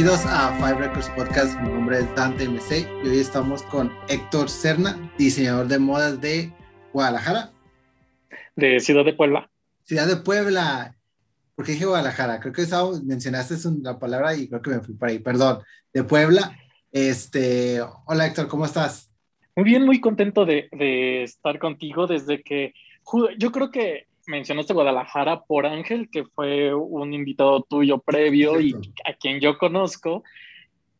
Bienvenidos a Five Records Podcast. Mi nombre es Dante MC y hoy estamos con Héctor Cerna, diseñador de modas de Guadalajara. De Ciudad de Puebla. Ciudad de Puebla. ¿Por qué dije Guadalajara? Creo que mencionaste la palabra y creo que me fui por ahí. Perdón. De Puebla. Este, hola Héctor, ¿cómo estás? Muy bien, muy contento de, de estar contigo desde que yo creo que mencionaste Guadalajara por Ángel, que fue un invitado tuyo previo y a quien yo conozco.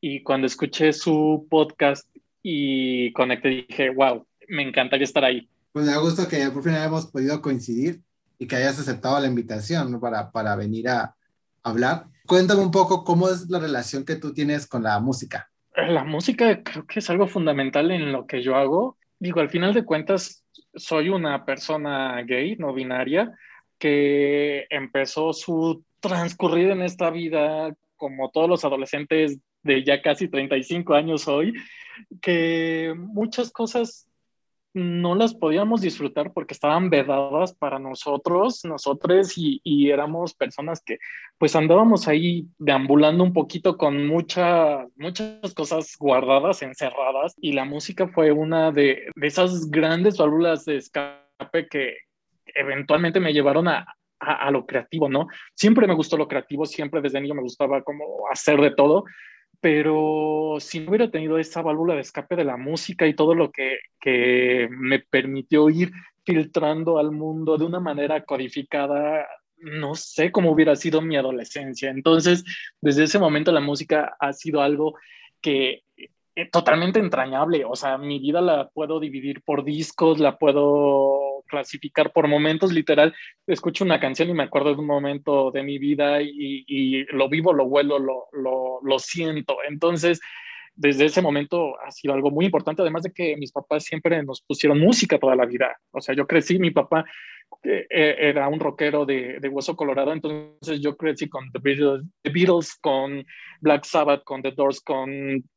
Y cuando escuché su podcast y conecté, dije, wow, me encantaría estar ahí. Pues me da gusto que por fin hemos podido coincidir y que hayas aceptado la invitación para, para venir a hablar. Cuéntame un poco cómo es la relación que tú tienes con la música. La música creo que es algo fundamental en lo que yo hago. Digo, al final de cuentas, soy una persona gay, no binaria, que empezó su transcurrir en esta vida como todos los adolescentes de ya casi 35 años hoy, que muchas cosas no las podíamos disfrutar porque estaban vedadas para nosotros, nosotros, y, y, éramos personas que pues andábamos ahí deambulando un poquito con mucha, muchas cosas guardadas, encerradas, y la música fue una de, de esas grandes válvulas de escape que eventualmente me llevaron a, a, a, lo creativo, ¿no? Siempre me gustó lo creativo, siempre desde niño me gustaba como hacer de todo, pero si no hubiera tenido esa válvula de escape de la música y todo lo que, que me permitió ir filtrando al mundo de una manera codificada, no sé cómo hubiera sido mi adolescencia. Entonces, desde ese momento la música ha sido algo que eh, totalmente entrañable, o sea, mi vida la puedo dividir por discos, la puedo clasificar por momentos, literal, escucho una canción y me acuerdo de un momento de mi vida y, lo vivo, lo vuelo, lo, lo, siento. Entonces, desde ese momento ha sido algo muy importante, además de que mis papás siempre nos pusieron música toda la vida. O sea, yo crecí, mi papá eh, eh, era un rockero de, de, hueso colorado, entonces yo crecí con The Beatles, The Beatles, con Black Sabbath, con The Doors, con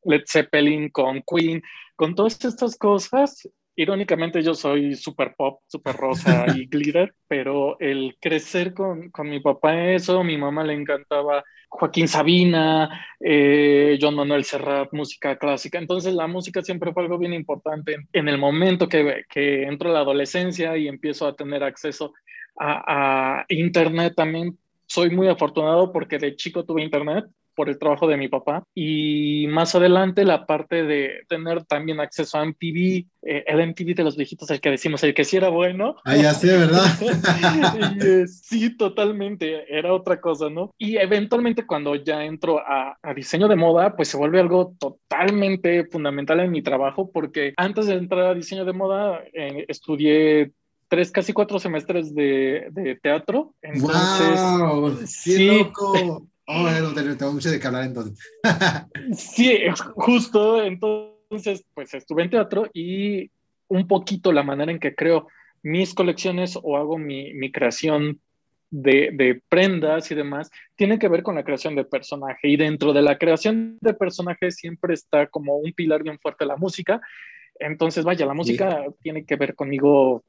Led Zeppelin, con Queen, con todas estas cosas irónicamente yo soy super pop, super rosa y glitter, pero el crecer con, con, mi papá eso, mi mamá le encantaba Joaquín Sabina, eh, John Manuel Serrat, música clásica, entonces la música siempre fue algo bien importante. En el momento que, que entro a la adolescencia y empiezo a tener acceso a, a internet también, soy muy afortunado porque de chico tuve internet por el trabajo de mi papá. Y más adelante la parte de tener también acceso a MTV, eh, el MTV de los viejitos, el que decimos, el que sí era bueno. Ah, ya sé, ¿verdad? y, eh, sí, totalmente, era otra cosa, ¿no? Y eventualmente cuando ya entro a, a, diseño de moda, pues se vuelve algo totalmente fundamental en mi trabajo, porque antes de entrar a diseño de moda, eh, estudié tres, casi cuatro semestres de, de teatro. Entonces, wow, sí, loco. Oh, tengo mucho de qué hablar entonces. sí, justo. Entonces, pues estuve en teatro y un poquito la manera en que creo mis colecciones o hago mi, mi creación de, de, prendas y demás, tiene que ver con la creación de personaje. Y dentro de la creación de personaje siempre está como un pilar bien fuerte la música. Entonces, vaya, la música sí. tiene que ver conmigo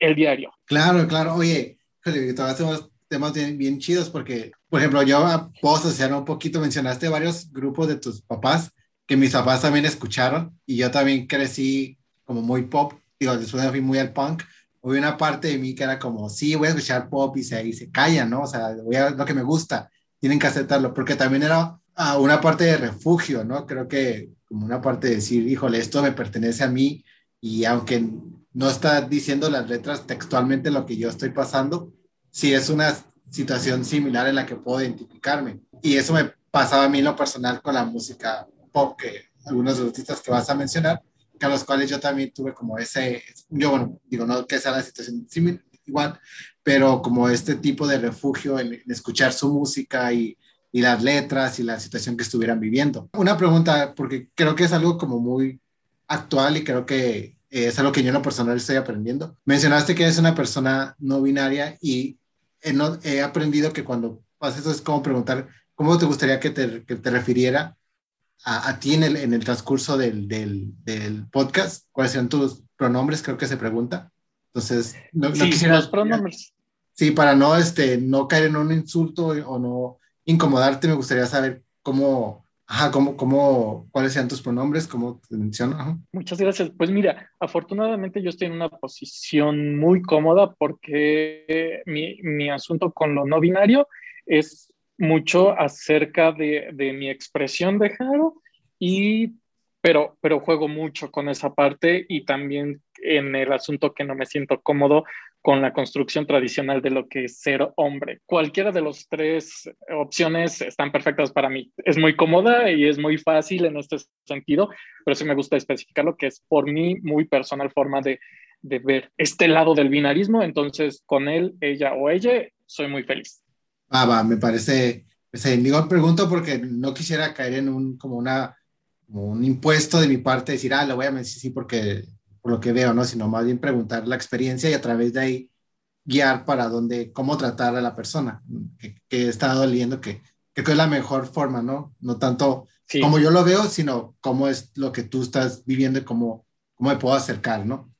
el diario. Claro, claro. Oye, todavía hacemos temas bien, bien, chidos porque, por ejemplo, yo puedo asociar un poquito, mencionaste varios grupos de tus papás que mis papás también escucharon y yo también crecí como muy pop, digo, después me fui muy al punk, hubo una parte de mí que era como, sí, voy a escuchar pop y se, y se callan, ¿no? O sea, voy a lo que me gusta, tienen que aceptarlo, porque también era uh, una parte de refugio, ¿no? Creo que como una parte de decir, híjole, esto me pertenece a mí y aunque no está diciendo las letras textualmente lo que yo estoy pasando, sí es una situación similar en la que puedo identificarme. Y eso me pasaba a mí en lo personal con la música pop, que algunos de los artistas que vas a mencionar, que a los cuales yo también tuve como ese, yo bueno, digo, no que sea la situación similar, igual, pero como este tipo de refugio en, en escuchar su música y, y, las letras y la situación que estuvieran viviendo. Una pregunta, porque creo que es algo como muy actual y creo que es algo que yo en lo personal estoy aprendiendo. Mencionaste que eres una persona no binaria y he, no, he aprendido que cuando pasa eso es como preguntar, ¿cómo te gustaría que te, que te refiriera a, a, ti en el, en el transcurso del, del, del, podcast? ¿Cuáles sean tus pronombres? Creo que se pregunta. Entonces, no, sí, no quisiera... Los pronombres. Sí, para no, este, no caer en un insulto o no incomodarte, me gustaría saber cómo, ajá, cómo, cómo, cuáles sean tus pronombres, cómo te menciono. Muchas gracias. Pues mira, afortunadamente yo estoy en una posición muy cómoda porque mi, mi asunto con lo no binario es mucho acerca de, de mi expresión de género y pero, pero juego mucho con esa parte y también en el asunto que no me siento cómodo con la construcción tradicional de lo que es ser hombre. Cualquiera de las tres opciones están perfectas para mí. Es muy cómoda y es muy fácil en este sentido, pero sí me gusta especificar lo que es por mí muy personal forma de, de ver este lado del binarismo. Entonces, con él, ella o ella, soy muy feliz. Ah, va, me parece, digo, pregunto porque no quisiera caer en un, como una, como un impuesto de mi parte, decir, ah, lo voy a decir sí porque por lo que veo, ¿no? Sino más bien preguntar la experiencia y a través de ahí guiar para dónde, cómo tratar a la persona que, que está doliendo, que creo que es la mejor forma, ¿no? No tanto como yo lo veo, sino cómo es lo que tú estás viviendo y cómo, cómo me puedo acercar, ¿no?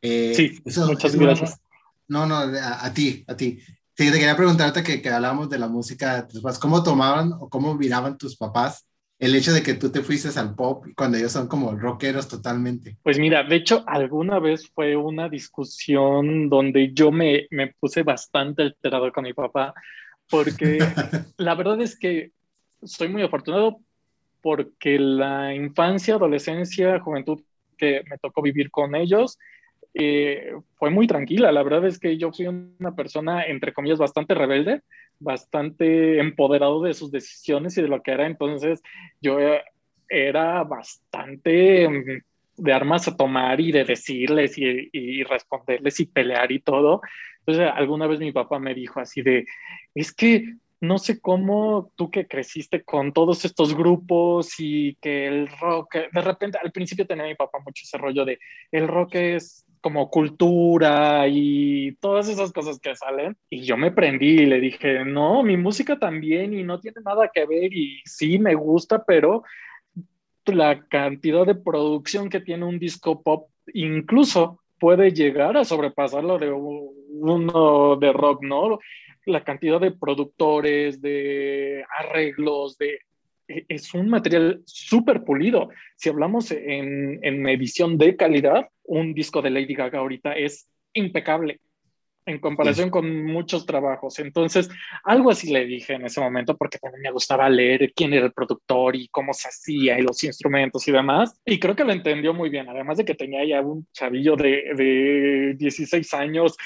Eh, sí, muchas gracias. No, no, a, ti, a ti. Sí, te quería preguntarte que, que hablábamos de la música ¿cómo tomaban o cómo miraban tus papás el hecho de que tú te fuiste al pop cuando ellos son como rockeros totalmente? Pues mira, de hecho, alguna vez fue una discusión donde yo me, me puse bastante alterado con mi papá, porque la verdad es que soy muy afortunado porque la infancia, adolescencia, juventud que me tocó vivir con ellos, eh, fue muy tranquila. La verdad es que yo fui una persona, entre comillas, bastante rebelde, bastante empoderado de sus decisiones y de lo que era. Entonces, yo era bastante mm, de armas a tomar y de decirles y, y, responderles y pelear y todo. Entonces, alguna vez mi papá me dijo así de, es que no sé cómo tú que creciste con todos estos grupos y que el rock, de repente al principio tenía mi papá mucho ese rollo de, el rock es como cultura y todas esas cosas que salen. Y yo me prendí y le dije, no, mi música también y no tiene nada que ver y sí me gusta, pero la cantidad de producción que tiene un disco pop incluso puede llegar a sobrepasar lo de uno de rock, ¿no? La cantidad de productores, de arreglos, de es un material súper pulido. Si hablamos en, en edición de calidad, un disco de Lady Gaga ahorita es impecable en comparación con muchos trabajos. Entonces, algo así le dije en ese momento, porque también me gustaba leer quién era el productor y cómo se hacía y los instrumentos y demás. Y creo que lo entendió muy bien, además de que tenía ya un chavillo de, de 16 años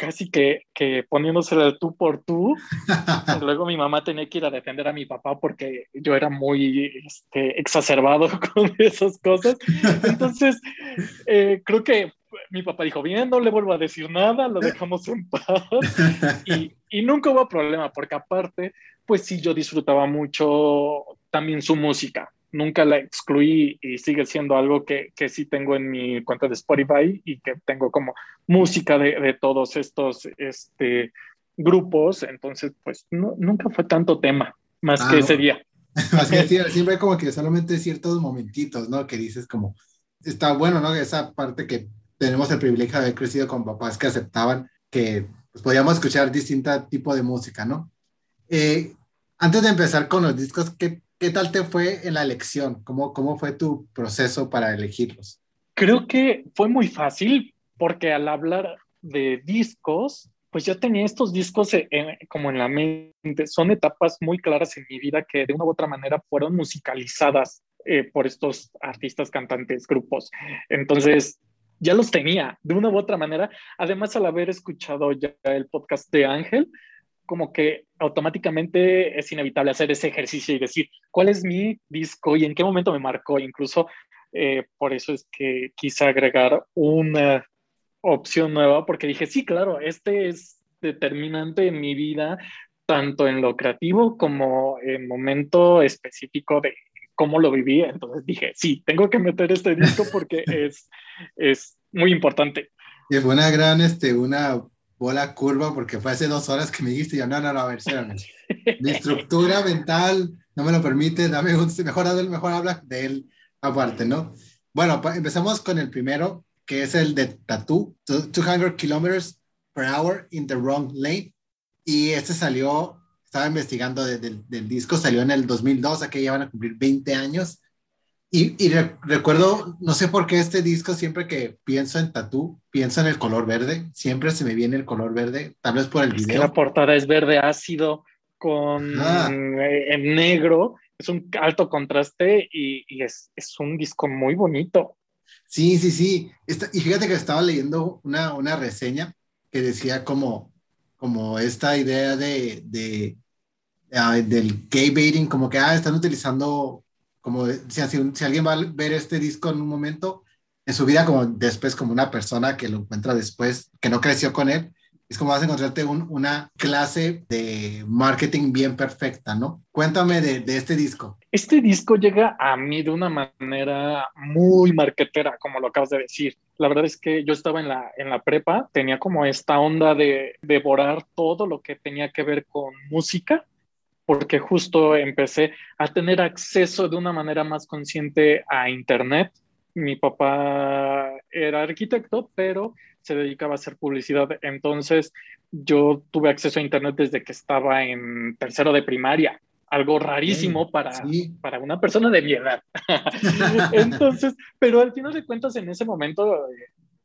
casi que, que poniéndose el tú por tú. Luego mi mamá tenía que ir a defender a mi papá porque yo era muy este, exacerbado con esas cosas. Entonces, eh, creo que mi papá dijo, bien, no le vuelvo a decir nada, lo dejamos en paz. Y, y nunca hubo problema, porque aparte, pues sí, yo disfrutaba mucho también su música nunca la excluí y sigue siendo algo que, que, sí tengo en mi cuenta de Spotify y que tengo como música de, de todos estos este, grupos. Entonces, pues no, nunca fue tanto tema, más que ah, ese día. más que siempre como que solamente ciertos momentitos, ¿no? Que dices como, está bueno, ¿no? Esa parte que tenemos el privilegio de haber crecido con papás que aceptaban que pues, podíamos escuchar distinto tipo de música, ¿no? Eh, antes de empezar con los discos, ¿qué ¿Qué tal te fue en la elección? ¿Cómo, cómo fue tu proceso para elegirlos? Creo que fue muy fácil porque al hablar de discos, pues yo tenía estos discos como en la mente. Son etapas muy claras en mi vida que de una u otra manera fueron musicalizadas eh, por estos artistas, cantantes, grupos. Entonces, ya los tenía de una u otra manera. Además, al haber escuchado ya el podcast de Ángel, como que automáticamente es inevitable hacer ese ejercicio y decir, ¿cuál es mi disco y en qué momento me marcó? Incluso eh, por eso es que quise agregar una opción nueva, porque dije, sí, claro, este es determinante en mi vida, tanto en lo creativo como en momento específico de cómo lo viví. Entonces dije, sí, tengo que meter este disco porque es, es muy importante. Y fue una gran, este, una bola curva porque fue hace dos horas que me dijiste, yo no, no, no, a ver, Mi estructura mental no me lo permite, dame un, mejor, mejor habla de él aparte, ¿no? Bueno, empezamos con el primero, que es el de Tattoo, 200 kilometers per hour in the wrong lane. Y este salió, estaba investigando del disco, salió en el 2002, aquí ya van a cumplir 20 años. Y, y recuerdo, no sé por qué este disco, siempre que pienso en Tatú, pienso en el color verde, siempre se me viene el color verde, tal vez por el video. la portada es verde ácido con ah. en negro, es un alto contraste y, y es, es, un disco muy bonito. Sí, sí, sí. y fíjate que estaba leyendo una, una reseña que decía como, como esta idea de, de uh, del gay baiting, como que ah, están utilizando, como si, si alguien va a ver este disco en un momento en su vida, como después, como una persona que lo encuentra después, que no creció con él, es como vas a encontrarte una clase de marketing bien perfecta, ¿no? Cuéntame de, de, este disco. Este disco llega a mí de una manera muy marketera, como lo acabas de decir. La verdad es que yo estaba en la, en la prepa, tenía como esta onda de devorar todo lo que tenía que ver con música, porque justo empecé a tener acceso de una manera más consciente a Internet. Mi papá era arquitecto, pero se dedicaba a hacer publicidad. Entonces yo tuve acceso a Internet desde que estaba en tercero de primaria, algo rarísimo para, para una persona de mi edad. Entonces, pero al final de cuentas, en ese momento,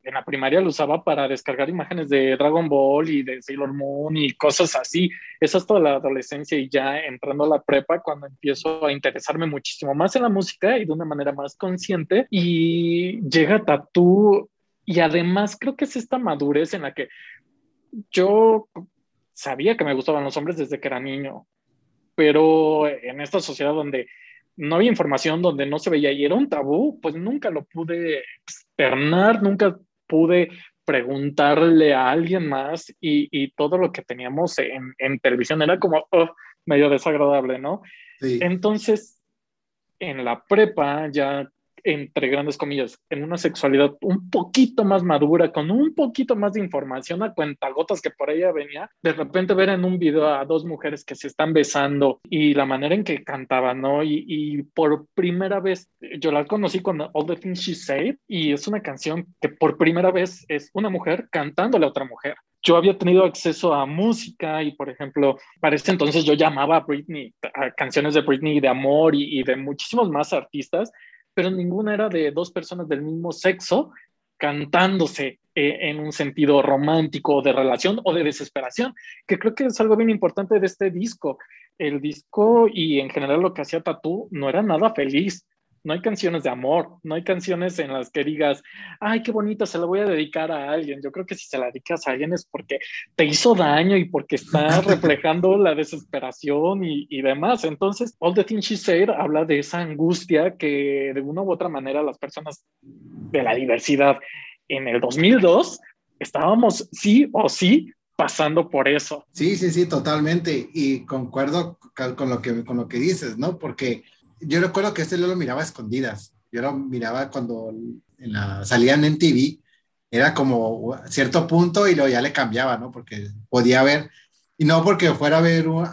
en la primaria lo usaba para descargar imágenes de Dragon Ball y de Sailor Moon y cosas así. Eso es toda la adolescencia y ya entrando a la prepa cuando empiezo a interesarme muchísimo más en la música y de una manera más consciente. Y llega Tatú y además creo que es esta madurez en la que yo sabía que me gustaban los hombres desde que era niño, pero en esta sociedad donde no había información, donde no se veía y era un tabú, pues nunca lo pude externar, nunca pude preguntarle a alguien más y, todo lo que teníamos en, en televisión era como oh, medio desagradable, ¿no? Entonces, en la prepa ya entre grandes comillas, en una sexualidad un poquito más madura, con un poquito más de información a cuentagotas que por ella venía, de repente ver en un video a dos mujeres que se están besando y la manera en que cantaban, ¿no? Y, y por primera vez, yo la conocí con All the Things She Said y es una canción que por primera vez es una mujer cantándole a otra mujer yo había tenido acceso a música y, por ejemplo, para ese entonces yo llamaba a Britney, a canciones de Britney de amor y, y, de muchísimos más artistas pero ninguna era de dos personas del mismo sexo cantándose eh, en un sentido romántico de relación o de desesperación, que creo que es algo bien importante de este disco. El disco y en general lo que hacía Tatú no era nada feliz no hay canciones de amor, no hay canciones en las que digas, ay, qué bonita, se la voy a dedicar a alguien. Yo creo que si se la dedicas a alguien es porque te hizo daño y porque está reflejando la desesperación y, y, demás. Entonces, All the Things She Said habla de esa angustia que de una u otra manera las personas de la diversidad en el 2002 estábamos sí o sí pasando por eso. Sí, sí, sí, totalmente. Y concuerdo con lo que, con lo que dices, ¿no? Porque yo recuerdo que este yo lo miraba a escondidas. Yo lo miraba cuando la, salían en TV, era como cierto punto y luego ya le cambiaba, ¿no? Porque podía ver, y no porque fuera a ver un,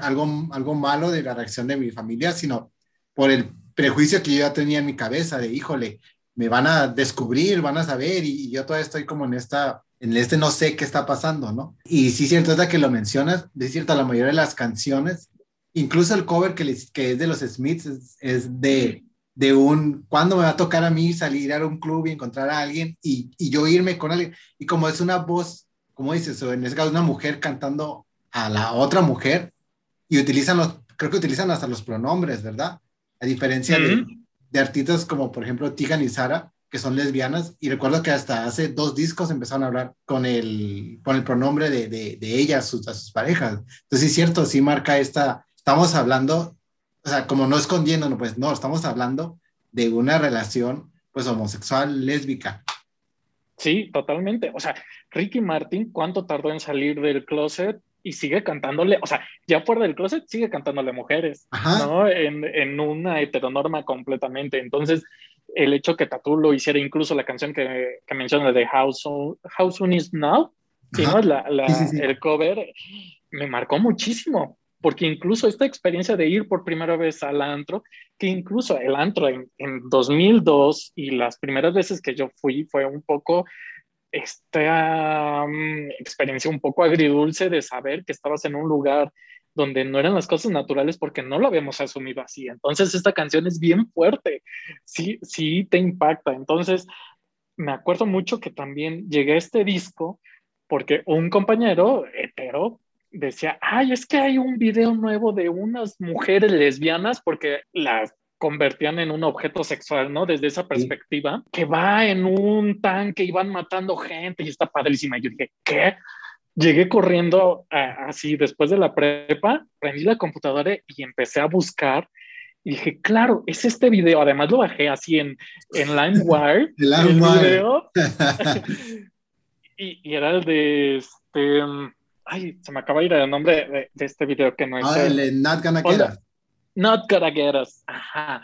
algo, algo malo de la reacción de mi familia, sino por el prejuicio que yo ya tenía en mi cabeza de, híjole, me van a descubrir, van a saber, y, yo todavía estoy como en esta, en este no sé qué está pasando, ¿no? Y sí, cierto, es que lo mencionas, es cierto, la mayoría de las canciones incluso el cover que, que es de los Smiths es, de, de un, ¿cuándo me va a tocar a mí salir a un club y encontrar a alguien y, y yo irme con alguien? Y como es una voz, como dices, o en este caso una mujer cantando a la otra mujer y utilizan los, creo que utilizan hasta los pronombres, ¿verdad? A diferencia de, de artistas como por ejemplo Tigan y Sara, que son lesbianas, y recuerdo que hasta hace dos discos empezaron a hablar con el, con el pronombre de, de, de ellas, sus, a sus parejas. Entonces, es cierto, sí marca esta, estamos hablando, o sea, como no escondiéndonos, pues no, estamos hablando de una relación pues homosexual, lésbica. Sí, totalmente. O sea, Ricky Martin, ¿cuánto tardó en salir del closet? Y sigue cantándole, o sea, ya fuera del closet, sigue cantándole mujeres, ¿no? En, en, una heteronorma completamente. Entonces, el hecho que Tatu lo hiciera, incluso la canción que, que menciona de How Soon, How Soon Is Now, ¿no? La, la, el cover, me marcó muchísimo, porque incluso esta experiencia de ir por primera vez al antro, que incluso el antro en, en 2002 y las primeras veces que yo fui fue un poco esta mm, experiencia un poco agridulce de saber que estabas en un lugar donde no eran las cosas naturales porque no lo habíamos asumido así. Entonces esta canción es bien fuerte, sí, sí te impacta. Entonces me acuerdo mucho que también llegué a este disco porque un compañero hetero decía, ay, es que hay un video nuevo de unas mujeres lesbianas porque las convertían en un objeto sexual, ¿no? Desde esa perspectiva, que va en un tanque y van matando gente y está padrísima. Yo dije, ¿qué? Llegué corriendo así después de la prepa, prendí la computadora y empecé a buscar. Y dije, claro, es este video. Además lo bajé así en, en LimeWire. video. y, y, era el de este. Ay, se me acaba de ir el nombre de, este video que no es. Ah, el de Not Gonna Get Not gonna get us. Ajá.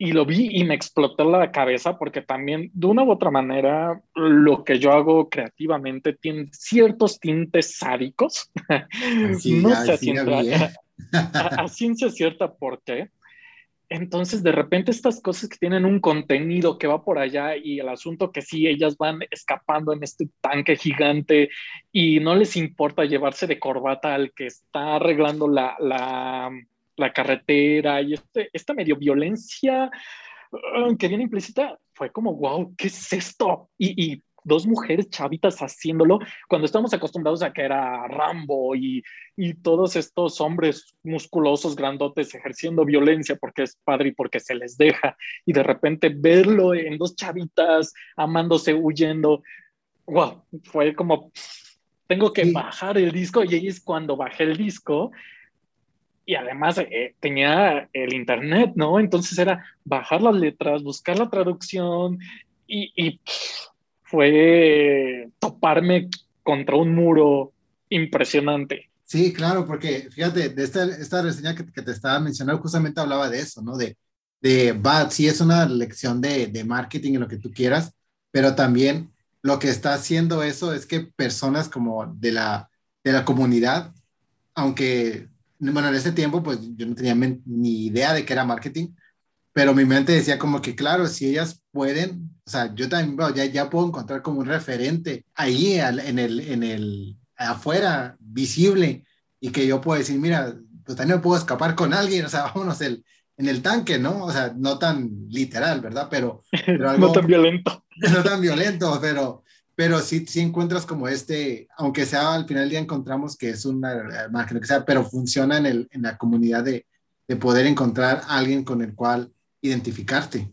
Y lo vi y me explotó la cabeza porque también, de una u otra manera, lo que yo hago creativamente tiene ciertos tintes sádicos. no sé a, a, ciencia cierta por qué. Entonces, de repente, estas cosas que tienen un contenido que va por allá y el asunto que sí, ellas van escapando en este tanque gigante y no les importa llevarse de corbata al que está arreglando la, la carretera y este, esta medio violencia uh, que viene implícita, fue como, wow, ¿qué es esto? Y, dos mujeres chavitas haciéndolo cuando estamos acostumbrados a que era Rambo y, y, todos estos hombres musculosos, grandotes, ejerciendo violencia porque es padre y porque se les deja. Y de repente verlo en dos chavitas amándose, huyendo, wow, fue como, tengo que bajar el disco y ahí es cuando bajé el disco y además eh, tenía el internet, ¿no? Entonces era bajar las letras, buscar la traducción y, fue toparme contra un muro impresionante. Sí, claro, porque fíjate, de esta, esta reseña que, te estaba mencionando justamente hablaba de eso, ¿no? De, de va, sí es una lección de, de marketing y lo que tú quieras, pero también lo que está haciendo eso es que personas como de la, de la comunidad, aunque bueno, en ese tiempo pues yo no tenía ni idea de qué era marketing, pero mi mente decía como que claro, si ellas pueden, o sea, yo también ya, ya puedo encontrar como un referente ahí en el, en el, afuera, visible, y que yo puedo decir, mira, pues también puedo escapar con alguien, o sea, vámonos el, en el tanque, ¿no? O sea, no tan literal, ¿verdad? Pero, pero algo, no tan violento. No tan violento, pero, pero sí, sí encuentras como este, aunque sea al final del día encontramos que es una marca, que sea, pero funciona en, el, en la comunidad de, de poder encontrar a alguien con el cual identificarte.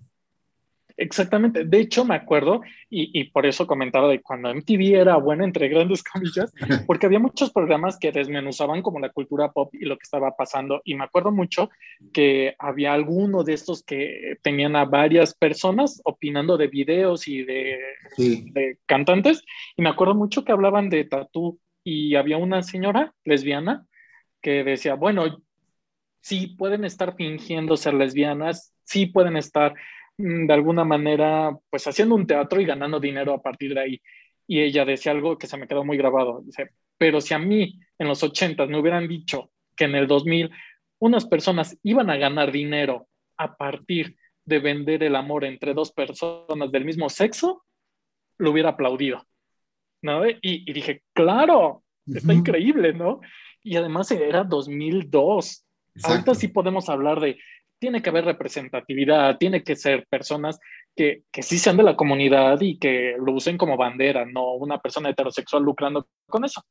Exactamente. De hecho, me acuerdo, y, por eso comentaba de cuando MTV era bueno, entre grandes comillas, porque había muchos programas que desmenuzaban como la cultura pop y lo que estaba pasando. Y me acuerdo mucho que había alguno de estos que tenían a varias personas opinando de videos y de, de cantantes. Y me acuerdo mucho que hablaban de tatú y había una señora lesbiana que decía, bueno, sí pueden estar fingiendo ser lesbianas, sí pueden estar Mm, de alguna manera, pues haciendo un teatro y ganando dinero a partir de ahí. Y ella decía algo que se me quedó muy grabado. Dice, pero si a mí en los 80 me hubieran dicho que en el 2000 unas personas iban a ganar dinero a partir de vender el amor entre dos personas del mismo sexo, lo hubiera aplaudido. ¿no? Y, y dije, claro, está increíble, ¿no? Y además era 2002. Ahorita sí podemos hablar de tiene que haber representatividad, tiene que ser personas que, que sí sean de la comunidad y que lo usen como bandera, no una persona heterosexual lucrando con eso.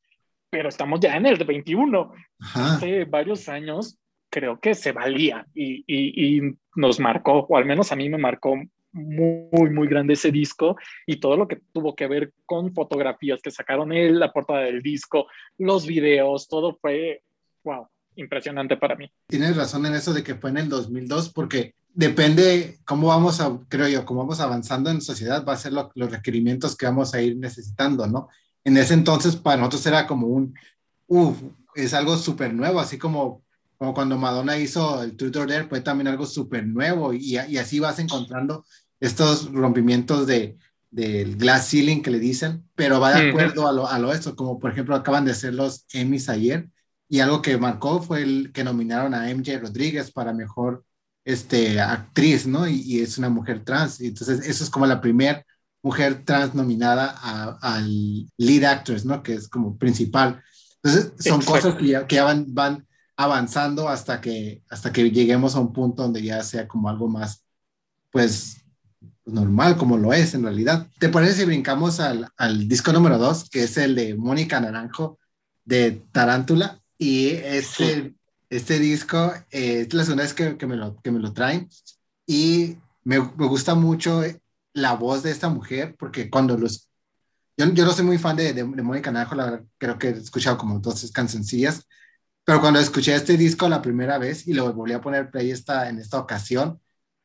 Pero estamos ya en el 21. Hace varios años creo que se valía y, y, y, nos marcó, o al menos a mí me marcó muy, muy grande ese disco y todo lo que tuvo que ver con fotografías que sacaron él, la portada del disco, los videos, todo fue, wow, impresionante para mí. Tienes razón en eso de que fue en el 2002, porque depende cómo vamos a, creo yo, cómo vamos avanzando en sociedad, va a ser los requerimientos que vamos a ir necesitando, ¿no? En ese entonces para nosotros era como un, uff, es algo súper nuevo, así como, como cuando Madonna hizo el Truth or Dare, fue también algo súper nuevo y, y, así vas encontrando estos rompimientos de del glass ceiling que le dicen, pero va de acuerdo a lo, a lo esto, como por ejemplo acaban de ser los Emmys ayer, y algo que marcó fue el que nominaron a MJ Rodríguez para mejor este, actriz, ¿no? Y, es una mujer trans. Entonces, eso es como la primera mujer trans nominada al lead actress, ¿no? Que es como principal. Entonces, son cosas que ya, que van, van, avanzando hasta que, hasta que lleguemos a un punto donde ya sea como algo más, pues, normal, como lo es en realidad. ¿Te parece si brincamos al, al disco número dos, que es el de Mónica Naranjo de Tarántula? Y este, este disco eh, es la segunda vez que, que, me lo, que me lo traen y me, me, gusta mucho la voz de esta mujer porque cuando los... Yo, yo no soy muy fan de, de, de Mónica Naranjo, la verdad, creo que he escuchado como dos cancioncillas, pero cuando escuché este disco la primera vez y lo volví a poner play esta, en esta ocasión,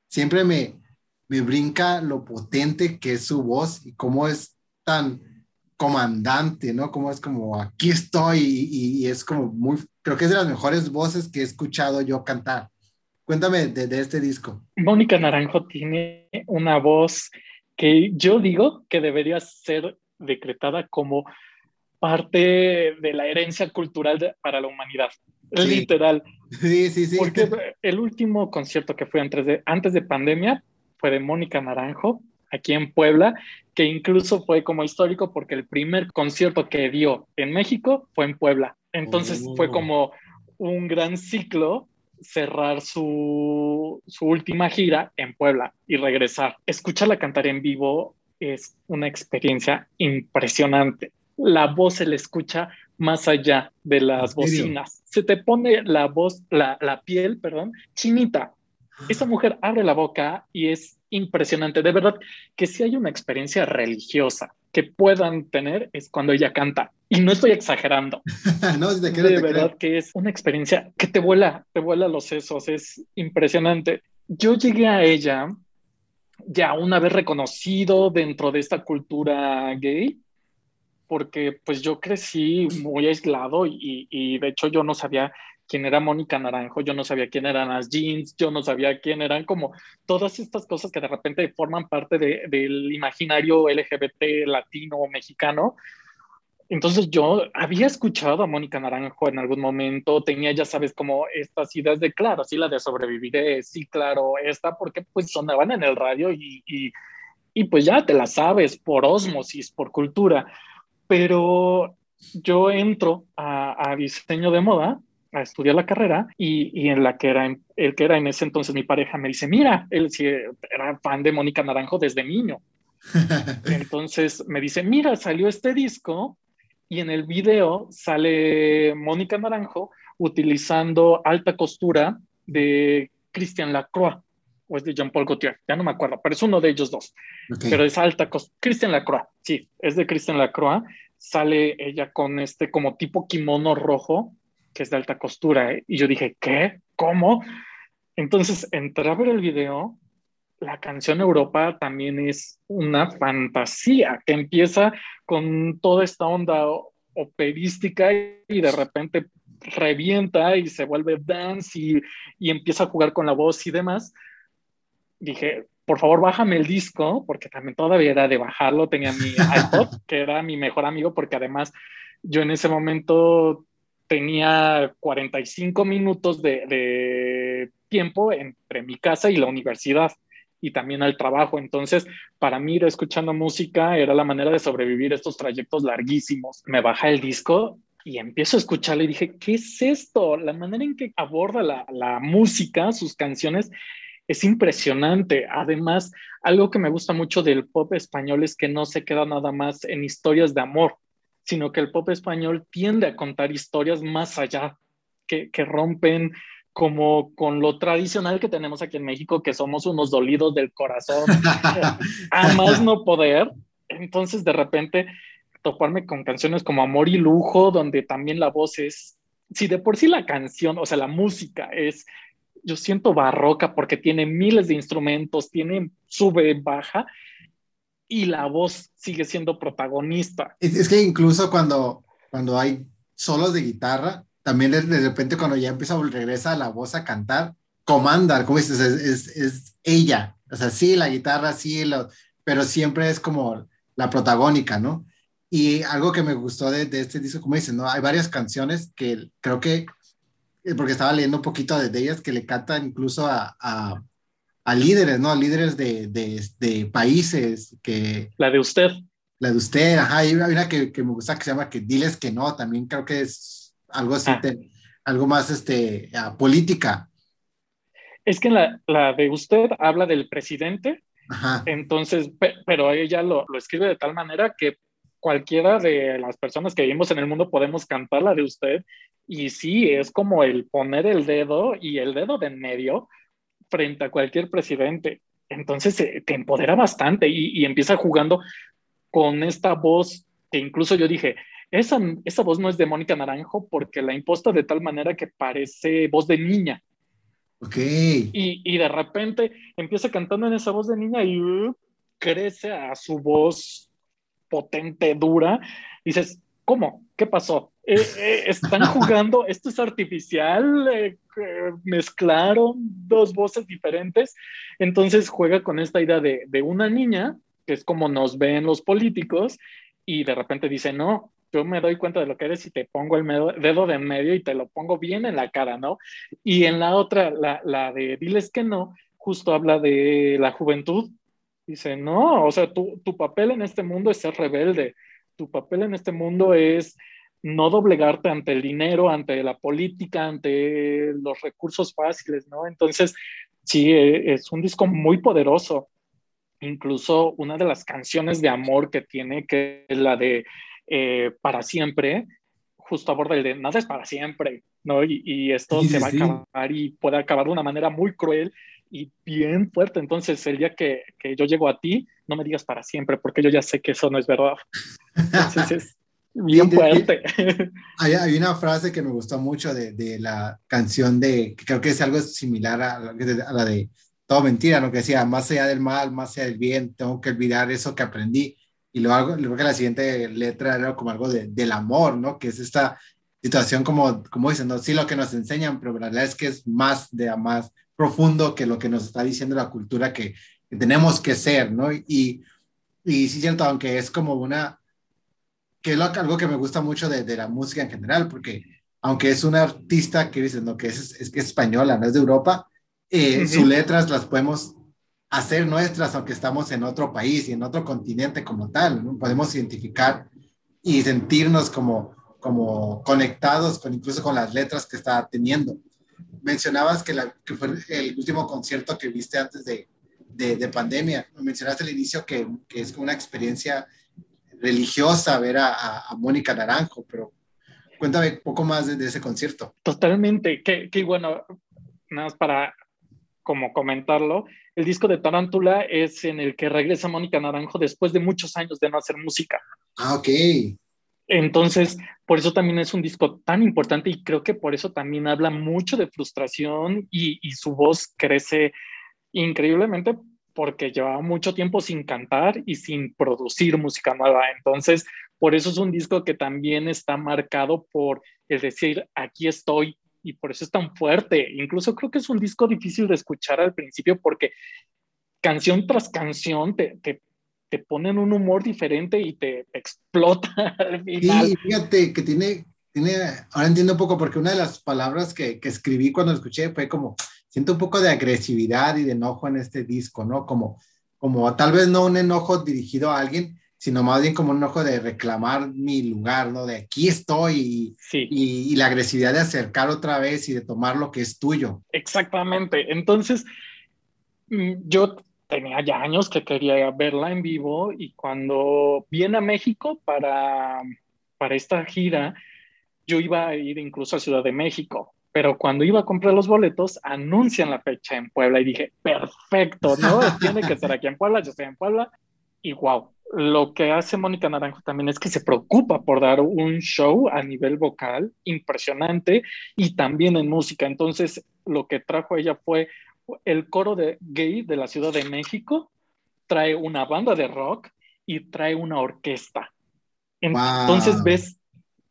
siempre me, me brinca lo potente que es su voz y cómo es tan comandante, ¿no? Cómo es como, aquí estoy y, y, es como muy, creo que es de las mejores voces que he escuchado yo cantar. Cuéntame de, de este disco. Mónica Naranjo tiene una voz que yo digo que debería ser decretada como parte de la herencia cultural de, para la humanidad. Sí. Literal. Sí, sí, sí. Porque el último concierto que fue antes de, antes de pandemia fue de Mónica Naranjo, aquí en Puebla, que incluso fue como histórico porque el primer concierto que dio en México fue en Puebla. Entonces oh. fue como un gran ciclo cerrar su, su última gira en Puebla y regresar. Escucharla cantar en vivo es una experiencia impresionante la voz se le escucha más allá de las bocinas. Se te pone la voz, la, la piel, perdón, chinita. Esa mujer abre la boca y es impresionante. De verdad que si hay una experiencia religiosa que puedan tener es cuando ella canta. Y no estoy exagerando. no, de, de verdad que es una experiencia que te vuela, te vuela los sesos. Es impresionante. Yo llegué a ella ya una vez reconocido dentro de esta cultura gay porque pues yo crecí muy aislado y, y, de hecho yo no sabía quién era Mónica Naranjo, yo no sabía quién eran las jeans, yo no sabía quién eran como todas estas cosas que de repente forman parte de, del imaginario LGBT latino mexicano. Entonces yo había escuchado a Mónica Naranjo en algún momento, tenía ya sabes como estas ideas de, claro, sí, la de sobrevivir, sí, claro, esta, porque pues sonaban en el radio y, y, y pues ya te la sabes por osmosis, por cultura pero yo entro a, a, diseño de moda a estudiar la carrera y, y, en la que era el que era en ese entonces mi pareja me dice mira él sí era fan de Mónica Naranjo desde niño entonces me dice mira salió este disco y en el video sale Mónica Naranjo utilizando alta costura de Christian Lacroix o es de Jean-Paul Gaultier, ya no me acuerdo, pero es uno de ellos dos. Okay. Pero es alta costura. Christian Lacroix, sí, es de Christian Lacroix. Sale ella con este como tipo kimono rojo, que es de alta costura. ¿eh? Y yo dije, ¿qué? ¿Cómo? Entonces entré a ver el video. La canción Europa también es una fantasía que empieza con toda esta onda operística y de repente revienta y se vuelve dance y, y empieza a jugar con la voz y demás dije, por favor, bájame el disco, porque también todavía era de bajarlo, tenía mi iPod, que era mi mejor amigo, porque además yo en ese momento tenía 45 minutos de, de tiempo entre mi casa y la universidad y también al trabajo. Entonces, para mí ir escuchando música era la manera de sobrevivir estos trayectos larguísimos. Me baja el disco y empiezo a escucharle y dije, ¿qué es esto? La manera en que aborda la, la música, sus canciones, es impresionante. Además, algo que me gusta mucho del pop español es que no se queda nada más en historias de amor, sino que el pop español tiende a contar historias más allá, que, que rompen como con lo tradicional que tenemos aquí en México, que somos unos dolidos del corazón, a más no poder. Entonces, de repente, toparme con canciones como Amor y Lujo, donde también la voz es, si de por sí la canción, o sea, la música es yo siento barroca porque tiene miles de instrumentos, tiene sube, baja y la voz sigue siendo protagonista. Es, que incluso cuando, cuando hay solos de guitarra, también de, de repente cuando ya empieza, regresa la voz a cantar, comanda, como dices, es, es, ella. O sea, sí, la guitarra, sí, pero siempre es como la protagónica, ¿no? Y algo que me gustó de, de este disco, como dicen, ¿no? Hay varias canciones que creo que eh, porque estaba leyendo un poquito de ellas, que le cantan incluso a, a líderes, ¿no? A líderes de, de, de, países que... La de usted. La de usted, ajá, hay una que, que, me gusta que se llama que Diles que no, también creo que es algo así, ah. te, algo más este, política. Es que la, la de usted habla del presidente, entonces, pero ella lo, lo escribe de tal manera que cualquiera de las personas que vivimos en el mundo podemos cantar la de usted. Y sí, es como el poner el dedo y el dedo de en medio frente a cualquier presidente. Entonces eh, te empodera bastante y, empieza jugando con esta voz que incluso yo dije, esa, esa voz no es de Mónica Naranjo porque la imposta de tal manera que parece voz de niña. Ok. Y, y de repente empieza cantando en esa voz de niña y uh, crece a su voz potente, dura. Dices, ¿cómo? ¿Qué pasó? Eh, eh, están jugando, esto es artificial, eh, mezclaron dos voces diferentes, entonces juega con esta idea de, una niña, que es como nos ven los políticos, y de repente dice, no, yo me doy cuenta de lo que eres y te pongo el dedo de en medio y te lo pongo bien en la cara, ¿no? Y en la otra, la, la de diles que no, justo habla de la juventud. Dice, no, o sea, tu, tu papel en este mundo es ser rebelde, tu papel en este mundo es no doblegarte ante el dinero, ante la política, ante los recursos fáciles, ¿no? Entonces, sí, e, es un disco muy poderoso. Incluso una de las canciones de amor que tiene, que es la de eh, Para siempre, justo aborda el de nada es para siempre, ¿no? Y, y esto se va a acabar y puede acabar de una manera muy cruel y bien fuerte. Entonces, el día que, que, yo llego a ti, no me digas para siempre, porque yo ya sé que eso no es verdad. Entonces, es bien fuerte. Hay, hay, una frase que me gustó mucho de, de, la canción de, que creo que es algo similar a, a la de Todo Mentira, ¿no? Que decía, más allá del mal, más allá del bien, tengo que olvidar eso que aprendí. Y luego, luego que la siguiente letra era como algo de, del amor, ¿no? Que es esta situación como, como dicen, ¿no? Sí, lo que nos enseñan, pero la verdad es que es más de más profundo que lo que nos está diciendo la cultura que, tenemos que ser, ¿no? Y, y sí, cierto, aunque es como una, que es algo que me gusta mucho de, de, la música en general, porque aunque es una artista que dicen, no, que es, es, que es española, no es de Europa, eh, sus letras las podemos hacer nuestras, aunque estamos en otro país y en otro continente como tal, ¿no? podemos identificar y sentirnos como, como conectados con incluso con las letras que está teniendo mencionabas que, la, que fue el último concierto que viste antes de, de, pandemia. Mencionaste al inicio que, que, es una experiencia religiosa ver a, a, Mónica Naranjo, pero cuéntame un poco más de, ese concierto. Totalmente, que, que, bueno, nada más para como comentarlo, el disco de Tarántula es en el que regresa Mónica Naranjo después de muchos años de no hacer música. Ah, ok. Entonces, por eso también es un disco tan importante y creo que por eso también habla mucho de frustración y, su voz crece increíblemente porque llevaba mucho tiempo sin cantar y sin producir música nueva. Entonces, por eso es un disco que también está marcado por el decir, aquí estoy, y por eso es tan fuerte. Incluso creo que es un disco difícil de escuchar al principio porque canción tras canción te, te te ponen un humor diferente y te, explota al final. Sí, fíjate que tiene, tiene, ahora entiendo un poco porque una de las palabras que, que escribí cuando escuché fue como, siento un poco de agresividad y de enojo en este disco, ¿no? Como, como tal vez no un enojo dirigido a alguien, sino más bien como un enojo de reclamar mi lugar, ¿no? De aquí estoy y, y, y, la agresividad de acercar otra vez y de tomar lo que es tuyo. Exactamente. Entonces, mm, yo tenía ya años que quería verla en vivo y cuando viene a México para, para esta gira, yo iba a ir incluso a Ciudad de México, pero cuando iba a comprar los boletos, anuncian la fecha en Puebla y dije, perfecto, ¿no? Tiene que estar aquí en Puebla, yo estoy en Puebla y wow. Lo que hace Mónica Naranjo también es que se preocupa por dar un show a nivel vocal impresionante y también en música. Entonces, lo que trajo ella fue el coro de gay de la Ciudad de México trae una banda de rock y trae una orquesta. Entonces ves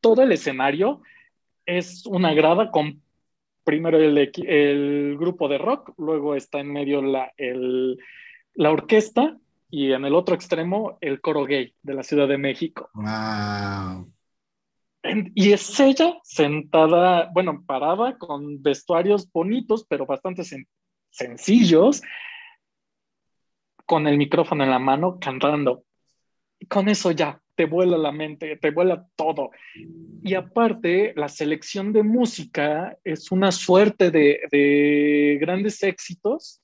todo el escenario, es una grada con primero el, grupo de rock, luego está en medio la, la orquesta y en el otro extremo el coro gay de la Ciudad de México. y es ella sentada, bueno, parada con vestuarios bonitos, pero bastante sencillos, con el micrófono en la mano, cantando. Y con eso ya, te vuela la mente, te vuela todo. Y aparte, la selección de música es una suerte de, de grandes éxitos.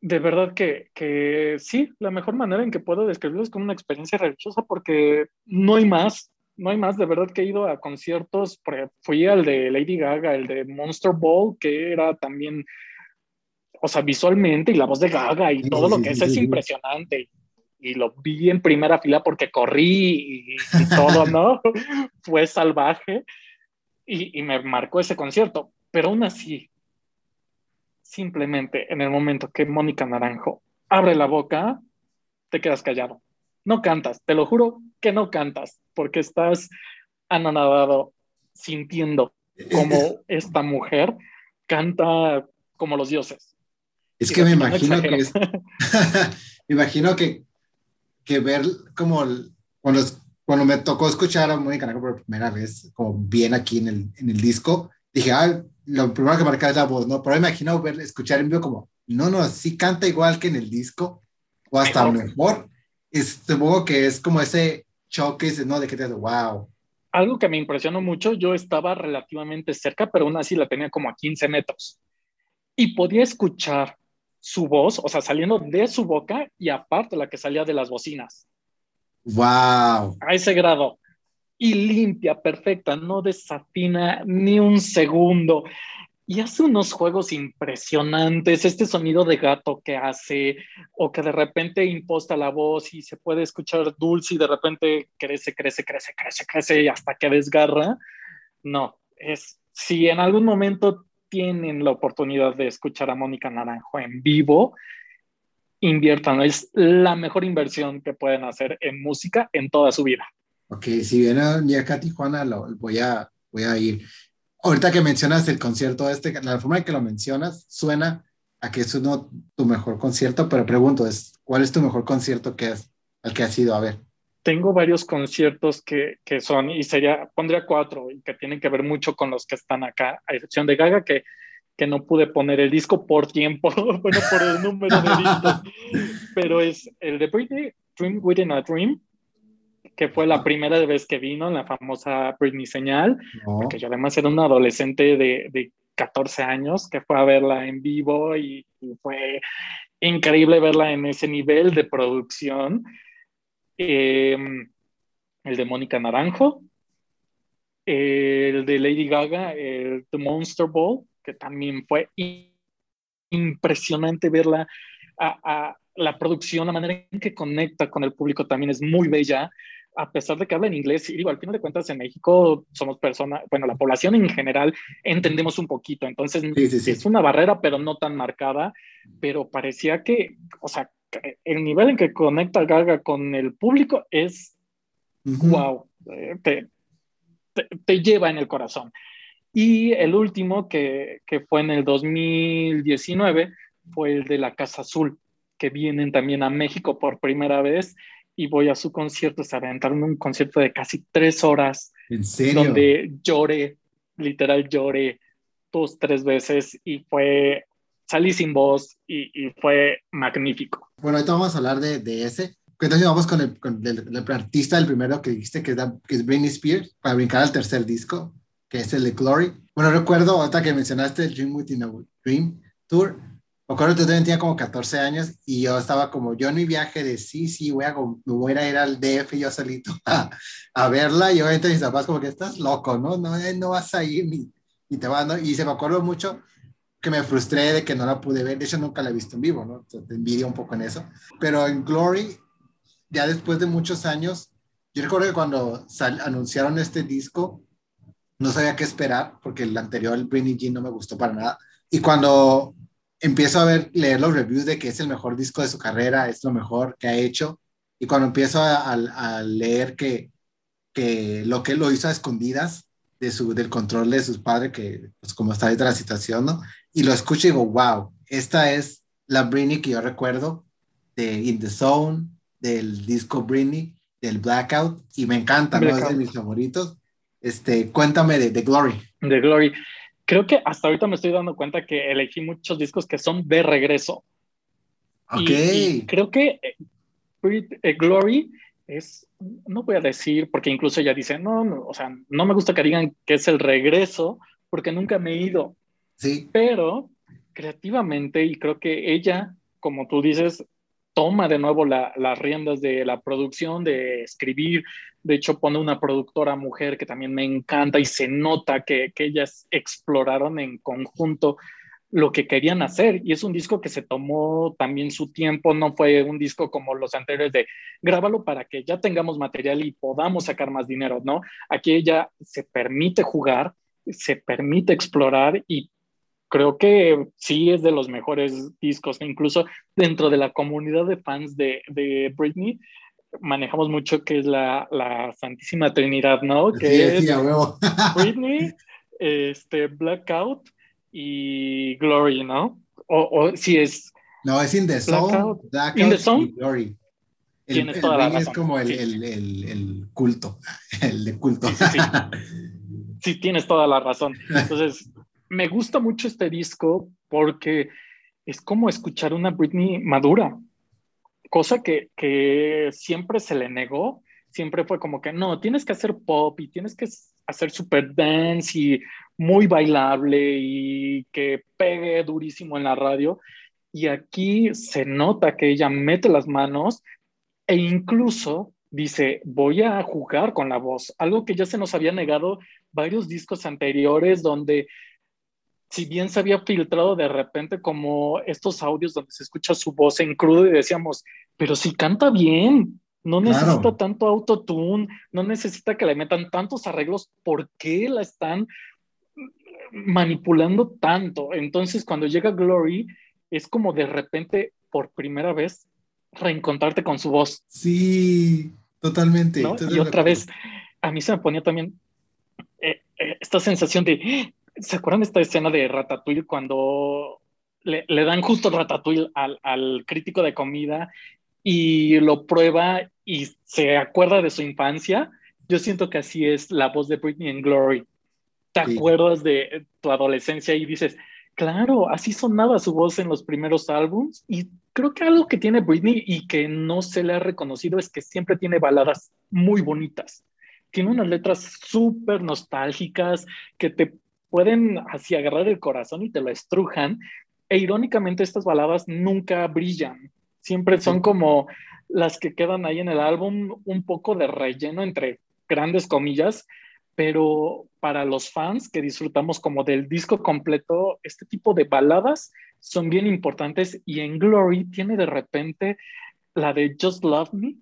De verdad que, que, sí, la mejor manera en que puedo describirlo es como una experiencia religiosa porque no hay más, no hay más. De verdad que he ido a conciertos, fui al de Lady Gaga, el de Monster Ball, que era también, o sea, visualmente y la voz de Gaga y todo lo que es, es impresionante y lo vi en primera fila porque corrí y, todo, ¿no? Fue salvaje y, y, me marcó ese concierto. Pero aún así, simplemente en el momento que Mónica Naranjo abre la boca, te quedas callado. No cantas, te lo juro que no cantas, porque estás anonadado, sintiendo como esta mujer canta como los dioses. Es que me imagino que es, me imagino que que ver como cuando, cuando me tocó escuchar a Mónica Naranjo por primera vez, como bien aquí en el, en el disco, dije, ah, lo primero que marca es la voz, ¿no? Pero me imagino ver, escuchar en vivo como, no, no, sí canta igual que en el disco, o hasta mejor. Es, supongo que es como ese choque, ¿no? De que te dices, wow. Algo que me impresionó mucho, yo estaba relativamente cerca, pero aún así la tenía como a 15 metros. Y podía escuchar su voz, o sea, saliendo de su boca y aparte la que salía de las bocinas. ¡Wow! A ese grado. Y limpia, perfecta, no desafina ni un segundo. Y hace unos juegos impresionantes, este sonido de gato que hace, o que de repente imposta la voz y se puede escuchar dulce y de repente crece, crece, crece, crece, crece hasta que desgarra. No, es, si en algún momento tienen la oportunidad de escuchar a Mónica Naranjo en vivo, inviertan. Es la mejor inversión que pueden hacer en música en toda su vida. Ok, si vienen ya acá Tijuana, lo, voy, a, voy a ir. Ahorita que mencionas el concierto este, la forma en que lo mencionas suena a que es uno tu mejor concierto, pero pregunto, ¿cuál es tu mejor concierto que es, al que has ido a ver? Tengo varios conciertos que, que, son, y sería, pondría cuatro, y que tienen que ver mucho con los que están acá, a excepción de Gaga, que, que no pude poner el disco por tiempo, bueno, por el número de discos, pero es el de Britney, Dream Within a Dream, que fue la primera vez que vino, la famosa Britney señal, porque yo además era un adolescente de, de 14 años que fue a verla en vivo y, y fue increíble verla en ese nivel de producción Em, el de Mónica Naranjo, el de Lady Gaga, el The Monster Ball, que también fue impresionante verla, a, la producción, la manera en que conecta con el público también es muy bella, a pesar de que habla en inglés, y digo, al final de cuentas en México somos personas, bueno, la población en general entendemos un poquito, entonces es una barrera, pero no tan marcada, pero parecía que, o sea, el nivel en que conecta Gaga con el público es wow, eh, te, te, lleva en el corazón. Y el último que, que, fue en el 2019 fue el de la Casa Azul, que vienen también a México por primera vez y voy a su concierto, se aventaron un concierto de casi tres horas. ¿En serio? Donde lloré, literal lloré dos, tres veces y fue salí sin voz y, fue magnífico. Bueno, ahorita vamos a hablar de, de ese. Entonces vamos con, el, con el, artista, el primero que dijiste, que es, que es Britney Spears, para brincar al tercer disco, que es el de Glory. Bueno, recuerdo, ahorita que mencionaste el Dream Within a Dream Tour, me acuerdo que yo tenía como 14 años y yo estaba como, yo en mi viaje de sí, sí, voy a, voy a ir al DF yo solito a, a verla y obviamente mis papás como que estás loco, ¿no? No, eh, no vas a ir ni, ni te van, ¿no? Y se me acuerdo mucho que me frustré de que no la pude ver. De hecho, nunca la he visto en vivo, ¿no? te envidio un poco en eso. Pero en Glory, ya después de muchos años, yo recuerdo que cuando anunciaron este disco, no sabía qué esperar, porque el anterior, el Britney Jean, no me gustó para nada. Y cuando empiezo a ver, leer los reviews de que es el mejor disco de su carrera, es lo mejor que ha hecho, y cuando empiezo a, a leer que, que lo que lo hizo a escondidas, de su, del control de sus padres, que pues como está ahorita la situación, ¿no? y lo escucho y digo, wow, esta es la Britney que yo recuerdo de In the Zone, del disco Britney, del Blackout, y me encanta, ¿no? Es de mis favoritos. Este, cuéntame de, The Glory. De Glory. Creo que hasta ahorita me estoy dando cuenta que elegí muchos discos que son de regreso. Ok. Y, creo que eh, eh, Glory es, no voy a decir, porque incluso ella dice, no, no, o sea, no me gusta que digan que es el regreso, porque nunca me he ido. Sí. Pero creativamente, y creo que ella, como tú dices, toma de nuevo las riendas de la producción, de escribir. De hecho, pone una productora mujer que también me encanta y se nota que, que ellas exploraron en conjunto lo que querían hacer. Y es un disco que se tomó también su tiempo, no fue un disco como los anteriores de grábalo para que ya tengamos material y podamos sacar más dinero, ¿no? Aquí ella se permite jugar, se permite explorar y creo que sí es de los mejores discos, incluso dentro de la comunidad de fans de, de Britney. Manejamos mucho que es la, la Santísima Trinidad, ¿no? Que sí, es Britney, este, Blackout y Glory, ¿no? O, o si es. No, es In the Song, Blackout, in the song, y Glory. El, Tienes toda la razón. es como el, Sí. el, el, el culto, el de culto. Sí, sí, Sí, tienes toda la razón. Entonces, me gusta mucho este disco porque es como escuchar una Britney madura, cosa que, que siempre se le negó. Siempre fue como que no, tienes que hacer pop y tienes que hacer super dance y muy bailable y que pegue durísimo en la radio. Y aquí se nota que ella mete las manos e incluso dice, voy a jugar con la voz, algo que ya se nos había negado varios discos anteriores donde si bien se había filtrado de repente como estos audios donde se escucha su voz en crudo y decíamos, pero si canta bien, no necesita Claro. tanto autotune, no necesita que le metan tantos arreglos, ¿por qué la están manipulando tanto? Entonces cuando llega Glory es como de repente por primera vez reencontrarte con su voz. Sí, totalmente. Y otra vez, a mí se me ponía también eh, eh, esta sensación de, ¿se acuerdan de esta escena de Ratatouille cuando le, le dan justo Ratatouille al, al, crítico de comida y lo prueba y se acuerda de su infancia? Yo siento que así es la voz de Britney en Glory. Te Sí. acuerdas de tu adolescencia y dices, claro, así sonaba su voz en los primeros álbums y creo que algo que tiene Britney y que no se le ha reconocido es que siempre tiene baladas muy bonitas. Tiene unas letras súper nostálgicas que te pueden así agarrar el corazón y te lo estrujan. E irónicamente estas baladas nunca brillan. Siempre son como las que quedan ahí en el álbum, un poco de relleno entre grandes comillas, pero para los fans que disfrutamos como del disco completo, este tipo de baladas son bien importantes y en Glory tiene de repente la de Just Love Me.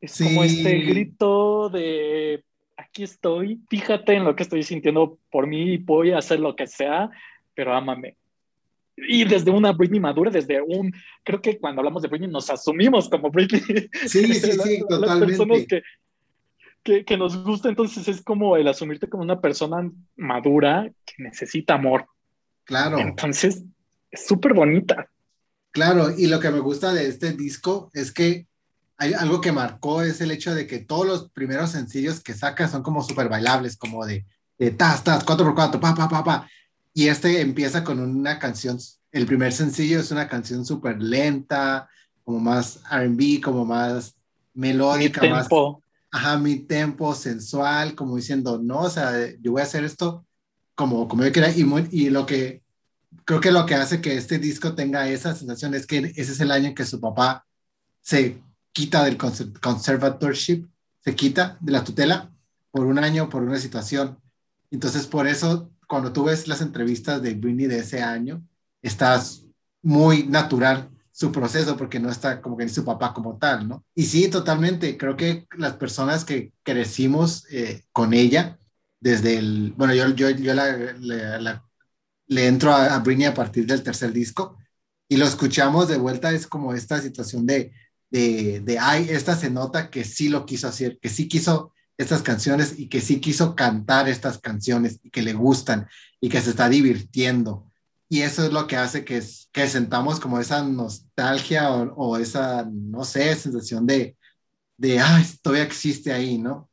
Es Sí. como este grito de aquí estoy, fíjate en lo que estoy sintiendo por mí y voy a hacer lo que sea, pero ámame. Y desde una Britney madura, desde un, creo que cuando hablamos de Britney nos asumimos como Britney. Sí, sí, sí, la- Las personas totalmente. que, que, que nos gusta, entonces es como el asumirte como una persona madura que necesita amor. Claro. Entonces, es súper bonita. Claro, y lo que me gusta de este disco es que hay algo que marcó es el hecho de que todos los primeros sencillos que saca son como súper bailables, como de, de tas, tas, 4x4, pa, pa, pa, pa. Y este empieza con una canción, el primer sencillo es una canción súper lenta, como más RB, como más Mi melódica, más, tempo. ajá, mi tempo sensual, como diciendo, no, o sea, yo voy a hacer esto como, como yo quiera. Y, muy- y lo que creo que lo que hace que este disco tenga esa sensación es que ese es el año en que su papá se quita del conser- conservatorship, se quita de la tutela por un año, por una situación. Entonces, por eso, cuando tú ves las entrevistas de Britney de ese año, estás muy natural su proceso porque no está como que ni su papá como tal, ¿no? Y sí, totalmente, creo que las personas que crecimos eh, con ella, desde el, bueno, yo, yo, yo la, la- la- le entro a, a Britney a partir del tercer disco y lo escuchamos de vuelta, es como esta situación de, de, de, ay, esta se nota que sí lo quiso hacer, que sí quiso estas canciones y que sí quiso cantar estas canciones y que le gustan y que se está divirtiendo. Y eso es lo que hace que, que sentamos como esa nostalgia o, o esa, no sé, sensación de, de, ay, todavía existe ahí, ¿no?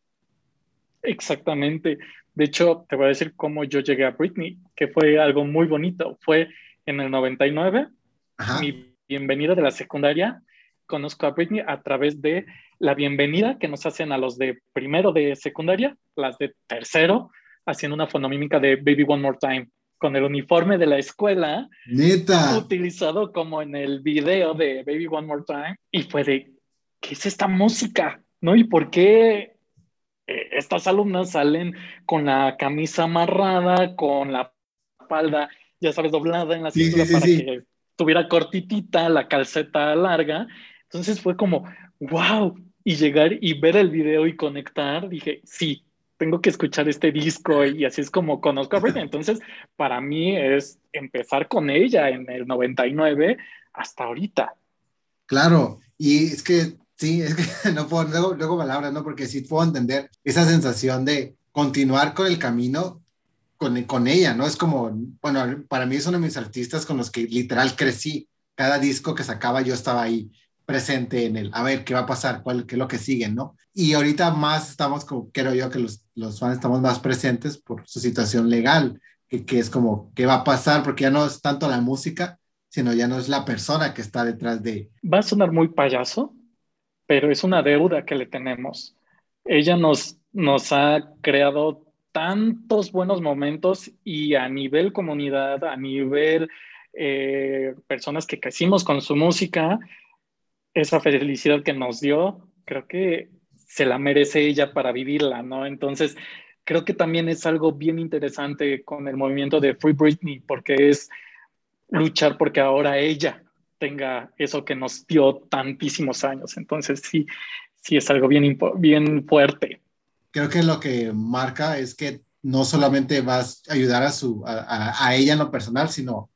Exactamente. De hecho, te voy a decir cómo yo llegué a Britney, que fue algo muy bonito. Fue en el 99, Ajá. mi bienvenida de la secundaria, conozco a Britney a través de la bienvenida que nos hacen a los de primero de secundaria, las de tercero, haciendo una fonomímica de Baby One More Time con el uniforme de la escuela. Neta. Utilizado como en el video de Baby One More Time. Y fue de, ¿qué es esta música? ¿No? ¿Y por qué eh, estas alumnas salen con la camisa amarrada, con la falda, ya sabes, doblada en la cintura para que tuviera cortitita, la calceta larga? Entonces fue como, wow. Y llegar y ver el video y conectar, dije, sí, tengo que escuchar este disco y así es como conozco a Britney. Entonces, para mí es empezar con ella en el 99 hasta ahorita. Claro, y es que sí, es que no puedo, luego, luego palabras, ¿no? Porque sí puedo entender esa sensación de continuar con el camino con, con ella, ¿no? Es como, bueno, para mí es uno de mis artistas con los que literal crecí. Cada disco que sacaba yo estaba ahí presente en el, a ver, ¿qué va a pasar? ¿Cuál, ¿Qué es lo que sigue? ¿no? Y ahorita más estamos, como, creo yo, que los, los fans estamos más presentes por su situación legal, que, que, es como, ¿qué va a pasar? Porque ya no es tanto la música, sino ya no es la persona que está detrás de... Va a sonar muy payaso, pero es una deuda que le tenemos. Ella nos, nos ha creado tantos buenos momentos y a nivel comunidad, a nivel eh, personas que crecimos con su música, esa felicidad que nos dio, creo que se la merece ella para vivirla, ¿no? Entonces, creo que también es algo bien interesante con el movimiento de Free Britney, porque es luchar porque ahora ella tenga eso que nos dio tantísimos años. Entonces, sí, sí es algo bien, bien fuerte. Creo que lo que marca es que no solamente vas a ayudar a, su, a, a ella en lo personal, sino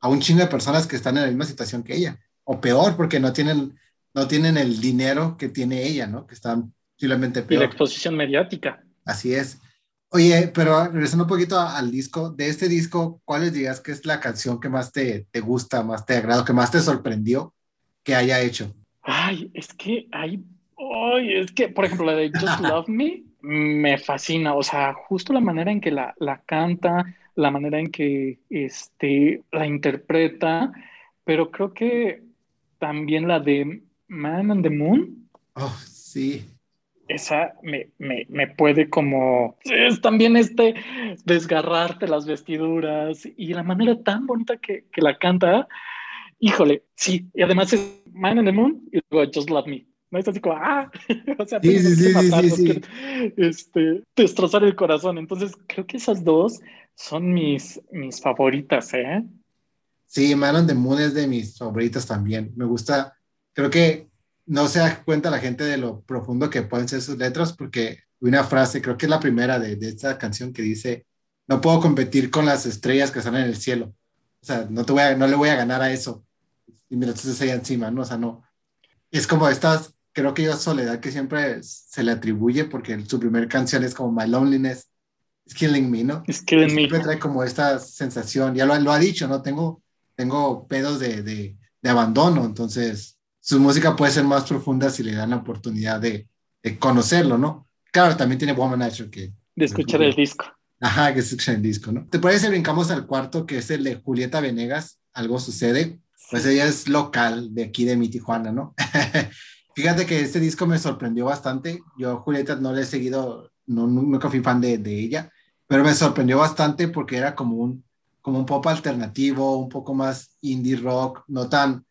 a un chingo de personas que están en la misma situación que ella o peor, porque no tienen, no tienen el dinero que tiene ella, ¿no? Que están simplemente peor. Y la exposición mediática. Así es. Oye, pero regresando un poquito al disco, de este disco, ¿cuál dirías que es la canción que más te, te gusta, más te agrada, que más te sorprendió que haya hecho? Ay, es que hay, ay, es que, por ejemplo, la de Just Love Me me fascina, o sea, justo la manera en que la, la canta, la manera en que este, la interpreta, pero creo que también la de Man on the Moon. Oh, sí. Esa me, me, me, puede como... Es también este desgarrarte las vestiduras y la manera tan bonita que, que la canta. Híjole, sí. Y además es Man on the Moon y luego Just Love Me. No es así como, ah, o sea, sí, sí, que sí, que, este, destrozar el corazón. Entonces, creo que esas dos son mis, mis favoritas, ¿eh? Sí, Man on the Moon es de mis favoritas también. Me gusta, creo que no se da cuenta la gente de lo profundo que pueden ser sus letras, porque una frase, creo que es la primera de, de esta canción que dice, no puedo competir con las estrellas que están en el cielo. O sea, no, te voy a, no le voy a ganar a eso. Y mira, entonces ahí encima, ¿no? O sea, no. Es como estas, creo que yo soledad que siempre se le atribuye, porque su primera canción es como My Loneliness, is Killing Me, ¿no? Es Killing Me. Siempre trae como esta sensación, ya lo, lo ha dicho, ¿no? Tengo tengo pedos de, de, de, abandono, entonces su música puede ser más profunda si le dan la oportunidad de, de conocerlo, ¿no? Claro, también tiene Woman que... De escuchar el disco. Ajá, que escuchar el disco, ¿no? ¿Te parece? Brincamos al cuarto, que es el de Julieta Venegas, Algo Sucede. Pues ella es local de aquí de mi Tijuana, ¿no? Fíjate que este disco me sorprendió bastante. Yo Julieta no le he seguido, no, nunca fui fan de, de ella, pero me sorprendió bastante porque era como un como un pop alternativo, un poco más indie rock, no tan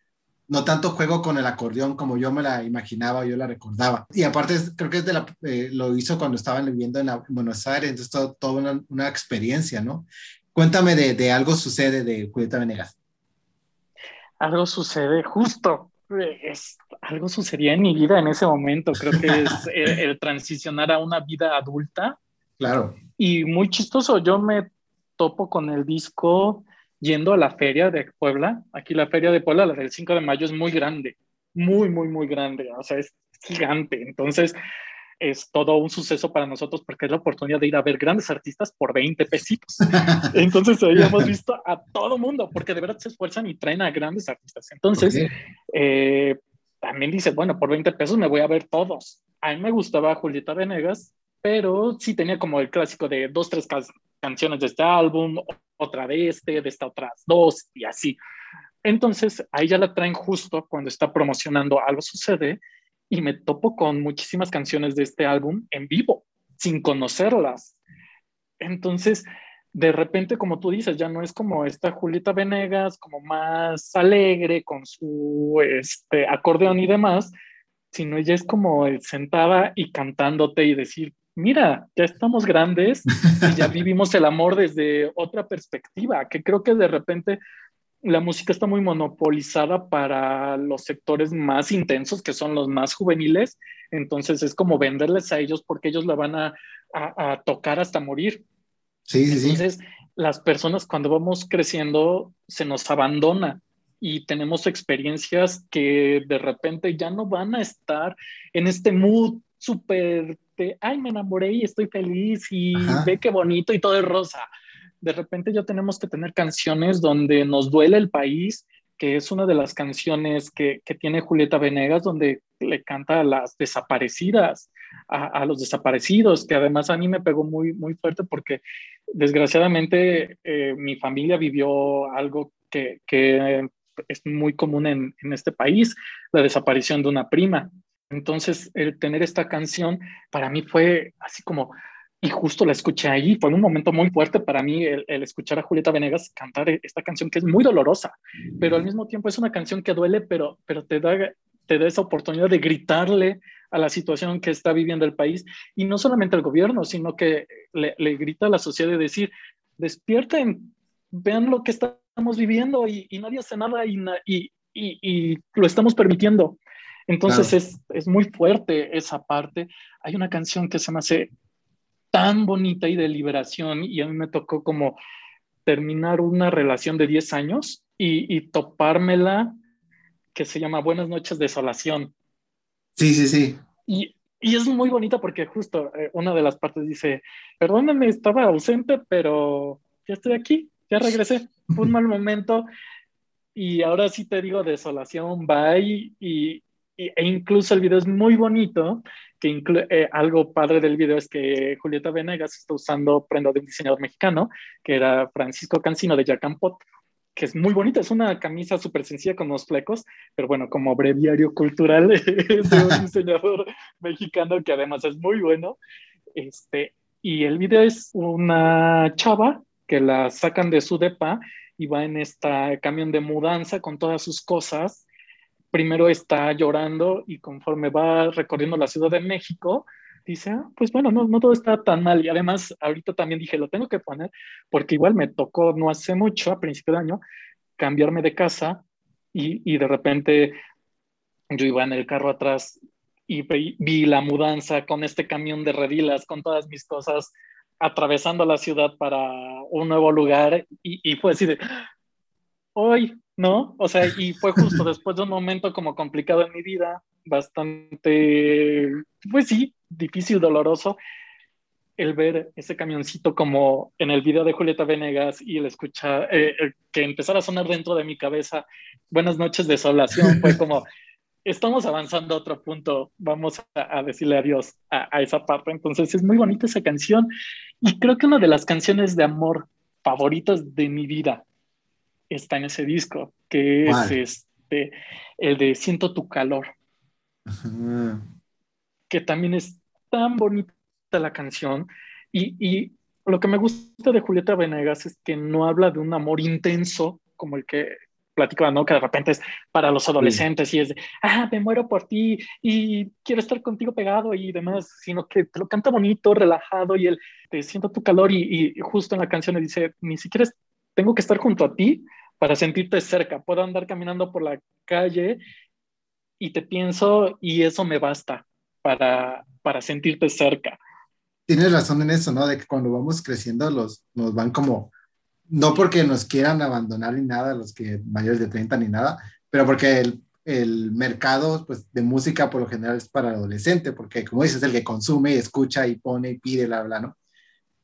no tanto juego con el acordeón como yo me la imaginaba, yo la recordaba. Y aparte, creo que es de la, eh, lo hizo cuando estaban viviendo en, Buenos Aires, entonces todo, toda una, una, experiencia, ¿no? Cuéntame de, de, algo sucede de Julieta Venegas. Algo sucede justo. Es, algo sucedía en mi vida en ese momento. Creo que es el, el transicionar a una vida adulta. Claro. Y muy chistoso. Yo me topo con el disco yendo a la feria de Puebla. Aquí la feria de Puebla, la del 5 de mayo, es muy grande, muy, muy, muy grande, o sea, es gigante. Entonces, es todo un suceso para nosotros porque es la oportunidad de ir a ver grandes artistas por 20 pesitos. Entonces, ahí hemos visto a todo mundo porque de verdad se esfuerzan y traen a grandes artistas. Entonces, okay. eh, también dice, bueno, por 20 pesos me voy a ver todos. A mí me gustaba Julieta Venegas, pero sí tenía como el clásico de dos, tres canciones de este álbum, otra de este, de esta otras dos y así. Entonces, ahí ya la traen justo cuando está promocionando Algo Sucede y me topo con muchísimas canciones de este álbum en vivo, sin conocerlas. Entonces, de repente, como tú dices, ya no es como esta Julieta Venegas, como más alegre con su este, acordeón y demás, sino ella es como sentada y cantándote y decir, mira, ya estamos grandes y ya vivimos el amor desde otra perspectiva, que creo que de repente la música está muy monopolizada para los sectores más intensos, que son los más juveniles, entonces es como venderles a ellos porque ellos la van a, tocar hasta morir. Sí, sí, entonces, las personas cuando vamos creciendo se nos abandona y tenemos experiencias que de repente ya no van a estar en este mood súper de, ay, me enamoré y estoy feliz y ve qué bonito y todo es rosa de repente ya tenemos que tener canciones donde nos duele el país, que es una de las canciones que, tiene Julieta Venegas, donde le canta a las desaparecidas, a, los desaparecidos, que además a mí me pegó muy, muy fuerte porque desgraciadamente eh, mi familia vivió algo que, es muy común en, en, este país, la desaparición de una prima. Entonces, el tener esta canción para mí fue así como, y justo la escuché ahí. Fue un momento muy fuerte para mí el, escuchar a Julieta Venegas cantar esta canción que es muy dolorosa, pero al mismo tiempo es una canción que duele, pero, pero te, da, te da esa oportunidad de gritarle a la situación que está viviendo el país y no solamente al gobierno, sino que le, grita a la sociedad de decir, despierten, vean lo que estamos viviendo y, nadie hace nada y, y, y, lo estamos permitiendo. Entonces es, es, muy fuerte esa parte. Hay una canción que se me hace tan bonita y de liberación y a mí me tocó como terminar una relación de 10 años y, topármela que se llama Buenas noches desolación. Sí, sí, sí. Y, y es muy bonita porque justo eh, una de las partes dice, perdóname, estaba ausente, pero ya estoy aquí, ya regresé, fue un mal momento y ahora sí te digo desolación, bye y, e incluso el video es muy bonito, que eh, algo padre del video es que Julieta Venegas está usando prenda de un diseñador mexicano, que era Francisco Cancino de Jacampot, que es muy bonita, es una camisa súper sencilla con unos flecos, pero bueno, como breviario cultural de un diseñador mexicano que además es muy bueno. Este, y el video es una chava que la sacan de su depa y va en este camión de mudanza con todas sus cosas primero está llorando y conforme va recorriendo la Ciudad de México, dice, ah, pues bueno, no, no todo está tan mal. Y además, ahorita también dije, lo tengo que poner, porque igual me tocó no hace mucho, a principio de año, cambiarme de casa y, y de repente yo iba en el carro atrás y vi, la mudanza con este camión de redilas, con todas mis cosas, atravesando la ciudad para un nuevo lugar y, y fue así de, hoy ¿no? O sea, y fue justo después de un momento como complicado en mi vida, bastante, pues sí, difícil, doloroso, el ver ese camioncito como en el video de Julieta Venegas y el escuchar, eh, que empezara a sonar dentro de mi cabeza, buenas noches desolación, fue como, estamos avanzando a otro punto, vamos a, decirle adiós a, a esa parte. Entonces es muy bonita esa canción y creo que una de las canciones de amor favoritas de mi vida está en ese disco, que es este, el de Siento tu calor. Que también es tan bonita la canción. Y, y, lo que me gusta de Julieta Venegas es que no habla de un amor intenso como el que platicaba, ¿no? Que de repente es para los adolescentes y es de, ah, me muero por ti y quiero estar contigo pegado y demás, sino que te lo canta bonito, relajado y él te siento tu calor y, y justo en la canción le dice, ni siquiera tengo que estar junto a ti, para sentirte cerca. Puedo andar caminando por la calle y te pienso y eso me basta para, para sentirte cerca. Tienes razón en eso, ¿no? De que cuando vamos creciendo los, nos van como, no porque nos quieran abandonar ni nada, los que mayores de 30 ni nada, pero porque el, el mercado pues, de música por lo general es para adolescente, porque como dices, el que consume, escucha y pone y pide, bla, bla, ¿no?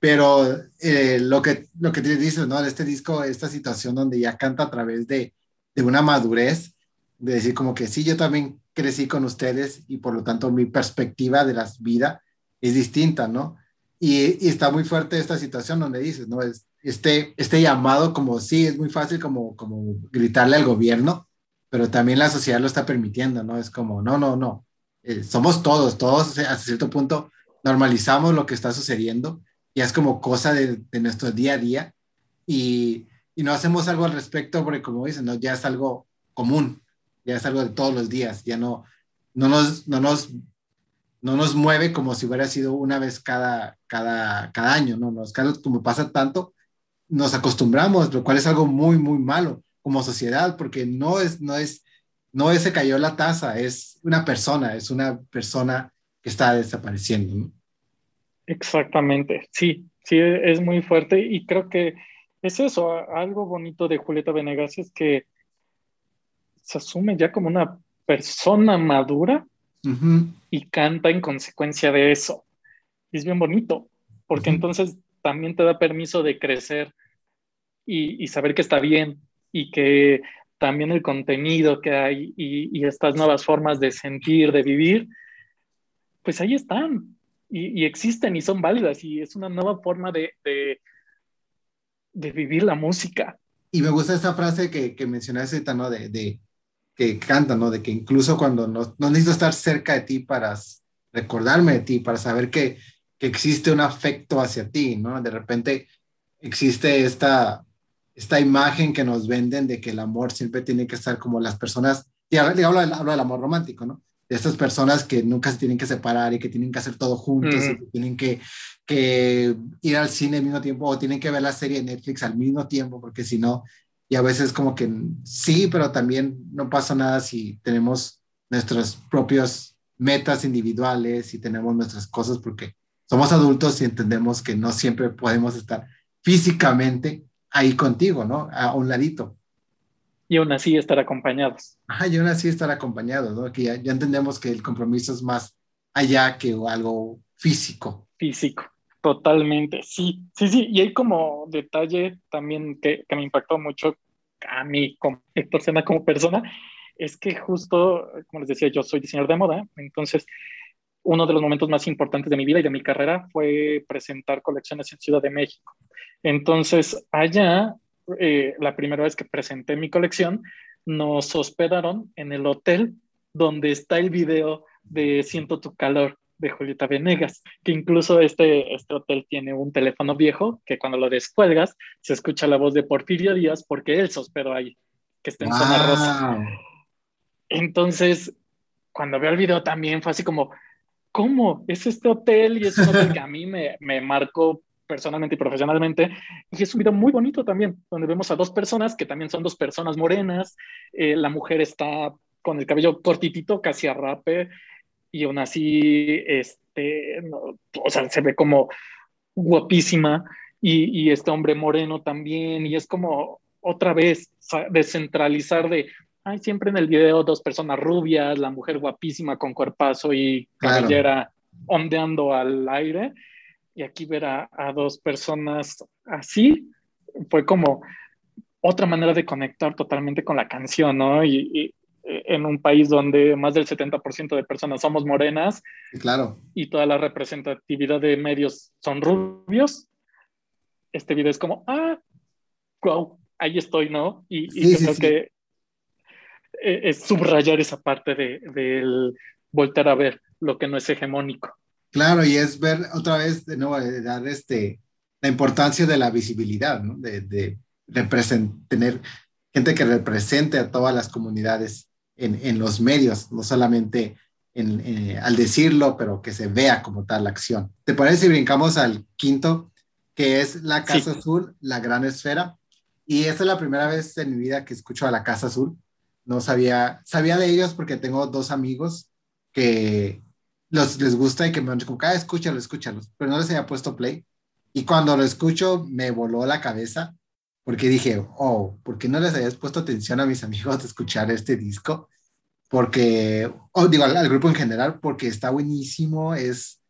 Pero eh, lo, que, lo que te dices, ¿no? Este disco, esta situación donde ya canta a través de, de una madurez, de decir como que sí, yo también crecí con ustedes y por lo tanto mi perspectiva de la vida es distinta, ¿no? Y, y, está muy fuerte esta situación donde dices, ¿no? Es, este, este llamado como sí, es muy fácil como, como gritarle al gobierno, pero también la sociedad lo está permitiendo, ¿no? Es como, no, no, no, eh, somos todos, todos hasta cierto punto normalizamos lo que está sucediendo, y es como cosa de, de nuestro día a día y, y, no hacemos algo al respecto porque como dicen, ¿no? ya es algo común, ya es algo de todos los días, ya no, no, nos, no, nos, no nos mueve como si hubiera sido una vez cada, cada, cada año, ¿no? Nos, como pasa tanto, nos acostumbramos, lo cual es algo muy, muy malo como sociedad, porque no es, no es, no es se cayó la taza, es una persona, es una persona que está desapareciendo, ¿no? Exactamente, sí, sí, es muy fuerte y creo que es eso, algo bonito de Julieta Venegas es que se asume ya como una persona madura y canta en consecuencia de eso. Y es bien bonito, porque entonces también te da permiso de crecer y, saber que está bien y que también el contenido que hay y, estas nuevas formas de sentir, de vivir, pues ahí están y, existen y son válidas y es una nueva forma de, de, vivir la música. Y me gusta esa frase que, que mencionaste, ¿no? De, de, que canta, ¿no? De que incluso cuando no, no necesito estar cerca de ti para recordarme de ti, para saber que, que existe un afecto hacia ti, ¿no? De repente existe esta, esta imagen que nos venden de que el amor siempre tiene que estar como las personas, y hablo, hablo del amor romántico, ¿no? Estas personas que nunca se tienen que separar y que tienen que hacer todo juntos, y que tienen que, que, ir al cine al mismo tiempo o tienen que ver la serie de Netflix al mismo tiempo, porque si no, y a veces como que sí, pero también no pasa nada si tenemos nuestras propias metas individuales y tenemos nuestras cosas, porque somos adultos y entendemos que no siempre podemos estar físicamente ahí contigo, ¿no? A un ladito. Y aún así estar acompañados. Ajá, y aún así estar acompañados, ¿no? Que ya, entendemos que el compromiso es más allá que algo físico. Físico, totalmente, sí, sí, sí. Y hay como detalle también que, que me impactó mucho a mí como Héctor Sena como persona, es que justo, como les decía, yo soy diseñador de moda, entonces uno de los momentos más importantes de mi vida y de mi carrera fue presentar colecciones en Ciudad de México. Entonces, allá, eh, la primera vez que presenté mi colección, nos hospedaron en el hotel donde está el video de Siento tu calor de Julieta Venegas, que incluso este, este hotel tiene un teléfono viejo que cuando lo descuelgas se escucha la voz de Porfirio Díaz porque él se hospedó ahí, que está en zona rosa. Entonces, cuando veo el video también fue así como, ¿cómo? Es este hotel y es un hotel que a mí me, me marcó personalmente y profesionalmente. Y es un video muy bonito también, donde vemos a dos personas que también son dos personas morenas. Eh, la mujer está con el cabello cortitito, casi a rape, y aún así, este, o sea, se ve como guapísima. Y, y, este hombre moreno también, y es como otra vez descentralizar de, hay siempre en el video dos personas rubias, la mujer guapísima con cuerpazo y cabellera ondeando al aire, y aquí ver a, dos personas así fue como otra manera de conectar totalmente con la canción, ¿no? Y, en un país donde más del 70% de personas somos morenas claro. y toda la representatividad de medios son rubios, este video es como, ah, wow, ahí estoy, ¿no? Y, creo que e, es subrayar esa parte del de, volver a ver lo que no es hegemónico. Claro, y es ver otra vez, de nuevo, dar este, la importancia de la visibilidad, ¿no? De, de tener gente que represente a todas las comunidades en, en los medios, no solamente en, eh, al decirlo, pero que se vea como tal la acción. ¿Te parece si brincamos al quinto, que es la Casa Azul, la gran esfera? Y esta es la primera vez en mi vida que escucho a la Casa Azul. No sabía, sabía de ellos porque tengo dos amigos que los, les gusta y que me han dicho, ah, escúchalo, escúchalo, pero no les había puesto play. Y cuando lo escucho, me voló la cabeza porque dije, oh, ¿por qué no les habías puesto atención a mis amigos de escuchar este disco? Porque, oh, digo, al, grupo en general, porque está buenísimo, es,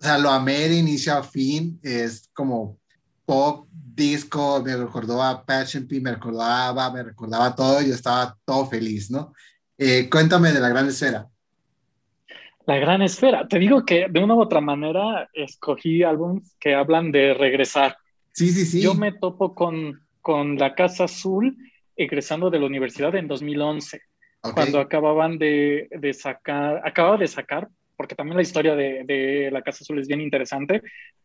o sea, lo amé de inicio a fin, es como pop, disco, me recordó a Passion P, me recordaba, me recordaba todo, yo estaba todo feliz, ¿no? Eh, cuéntame de la gran esfera. La gran esfera. Te digo que de una u otra manera escogí álbumes que hablan de regresar. Sí, sí, sí. Yo me topo con, con la Casa Azul egresando de la universidad en 2011, cuando acababan de, de, sacar, acababa de sacar, porque también la historia de, de, la Casa Azul es bien interesante,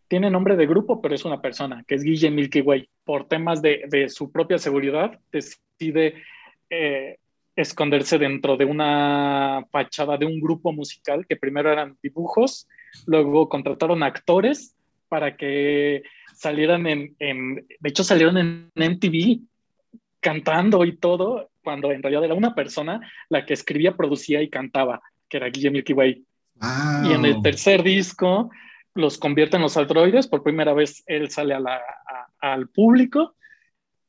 tiene nombre de grupo, pero es una persona, que es Guille Milky Way. Por temas de, de su propia seguridad, decide eh, esconderse dentro de una fachada de un grupo musical, que primero eran dibujos, luego contrataron actores para que salieran en, en de hecho salieron en MTV cantando y todo, cuando en realidad era una persona la que escribía, producía y cantaba, que era Guille Milky Way. Y en el tercer disco los convierte en los androides, por primera vez él sale a la, al público,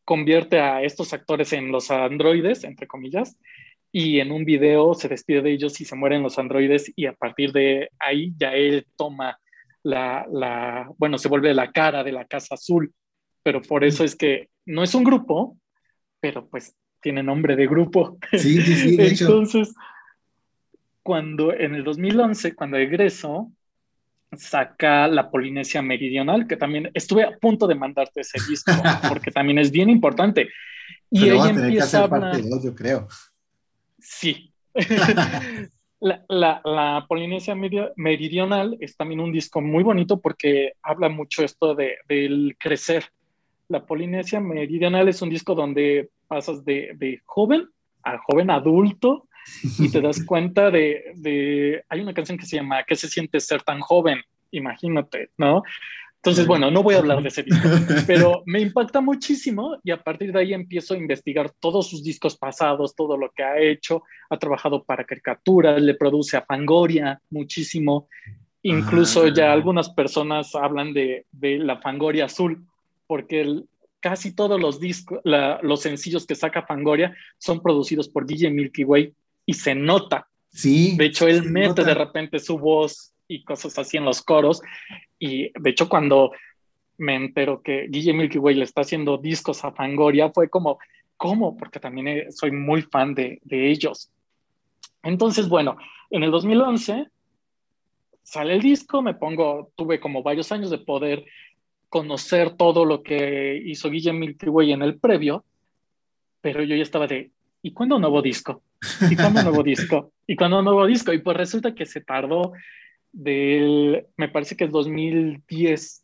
convierte a estos actores en los androides, entre comillas, y en un video se despide de ellos y se mueren los androides y a partir de ahí ya él toma la, la bueno, se vuelve la cara de la Casa Azul, pero por eso es que no es un grupo, pero pues tiene nombre de grupo. Sí, sí, sí. Entonces, cuando en el 2011, cuando egreso, saca la Polinesia Meridional, que también estuve a punto de mandarte ese disco, porque también es bien importante. Y ahí empieza a parte yo creo. Sí. la, la, la, Polinesia Meridional es también un disco muy bonito porque habla mucho esto de, del crecer, la Polinesia Meridional es un disco donde pasas de, joven a joven adulto y te das cuenta de, Hay una canción que se llama ¿Qué se siente ser tan joven? Imagínate, ¿no? Entonces, bueno, no voy a hablar de ese disco, pero me impacta muchísimo y a partir de ahí empiezo a investigar todos sus discos pasados, todo lo que ha hecho. Ha trabajado para caricaturas, le produce a Fangoria muchísimo. Incluso ya ah. algunas personas hablan de, de la Fangoria azul, porque casi todos los discos, los sencillos que saca Fangoria son producidos por DJ Milky Way y se nota. Sí. De hecho, él mete de repente su voz y cosas así en los coros. Y de hecho, cuando me entero que DJ Milky Way le está haciendo discos a Fangoria, fue como, ¿cómo? Porque también eh, soy muy fan de, de ellos. Entonces, bueno, en el 2011 sale el disco, me pongo, tuve como varios años de poder conocer todo lo que hizo Guillermo Milky Way en el previo, pero yo ya estaba de, ¿y cuándo un nuevo disco? ¿Y cuándo nuevo disco? ¿Y cuándo nuevo disco? Y pues resulta que se tardó del, me parece que es 2010,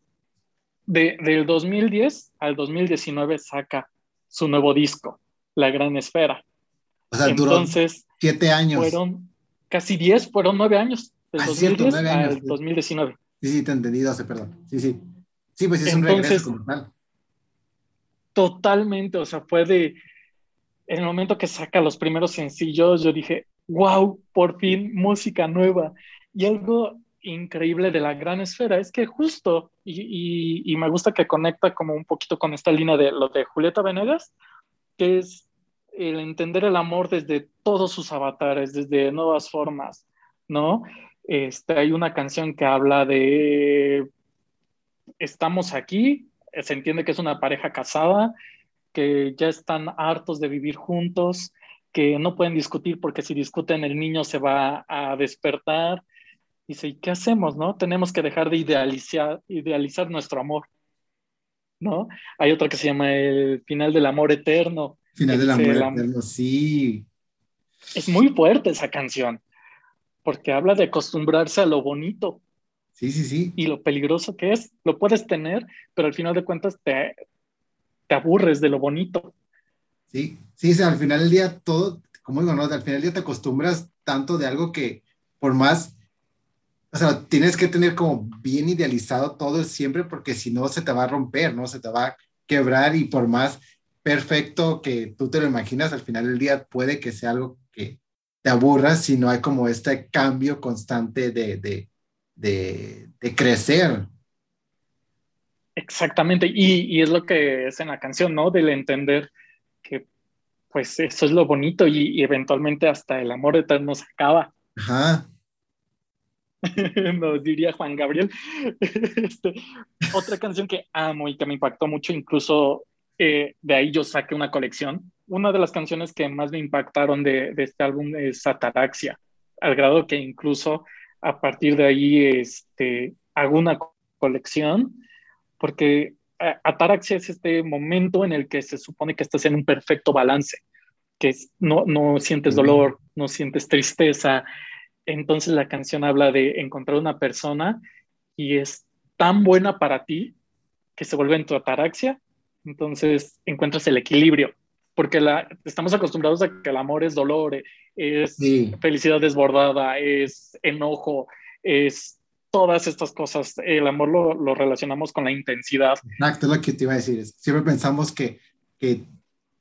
de, del 2010 al 2019 saca su nuevo disco, La Gran Esfera. O sea, Entonces, siete años. Fueron casi diez, fueron nueve años, del 2010 ah, al 2019. Sí, sí, te he entendido, hace perdón. Sí, sí. Sí, pues es Entonces, un regreso como Totalmente, o sea, fue de, en el momento que saca los primeros sencillos, yo dije, wow, por fin música nueva. Y algo increíble de la gran esfera es que justo, y, y, me gusta que conecta como un poquito con esta línea de lo de Julieta Venegas, que es el entender el amor desde todos sus avatares, desde nuevas formas, ¿no? Este, hay una canción que habla de estamos aquí, se entiende que es una pareja casada, que ya están hartos de vivir juntos, que no pueden discutir porque si discuten el niño se va a despertar. Dice, ¿y qué hacemos, no? Tenemos que dejar de idealizar, idealizar nuestro amor, ¿no? Hay otra que se llama El final del amor eterno. Final del amor eterno, sí. Es muy fuerte esa canción, porque habla de acostumbrarse a lo bonito, Sí, sí, sí. Y lo peligroso que es, lo puedes tener, pero al final de cuentas te, te aburres de lo bonito. Sí, sí, al final del día todo, como digo, ¿no? Al final del día te acostumbras tanto de algo que por más, o sea, tienes que tener como bien idealizado todo siempre porque si no se te va a romper, ¿no? Se te va a quebrar y por más perfecto que tú te lo imaginas, al final del día puede que sea algo que te aburra si no hay como este cambio constante de, de, de, crecer. Exactamente, y, y, es lo que es en la canción, ¿no? Del entender que pues eso es lo bonito y, eventualmente hasta el amor eterno se acaba. Ajá. Nos diría Juan Gabriel. Este, otra canción que amo y que me impactó mucho, incluso eh, de ahí yo saqué una colección. Una de las canciones que más me impactaron de, de este álbum es Ataraxia, al grado que incluso a partir de ahí este, hago una colección, porque ataraxia es este momento en el que se supone que estás en un perfecto balance, que no, no sientes dolor, no sientes tristeza. Entonces la canción habla de encontrar una persona y es tan buena para ti que se vuelve en tu ataraxia. Entonces encuentras el equilibrio, porque la, estamos acostumbrados a que el amor es dolor, es felicidad desbordada, es enojo, es todas estas cosas. El amor lo, lo, relacionamos con la intensidad. Exacto, es lo que te iba a decir. Siempre pensamos que, que,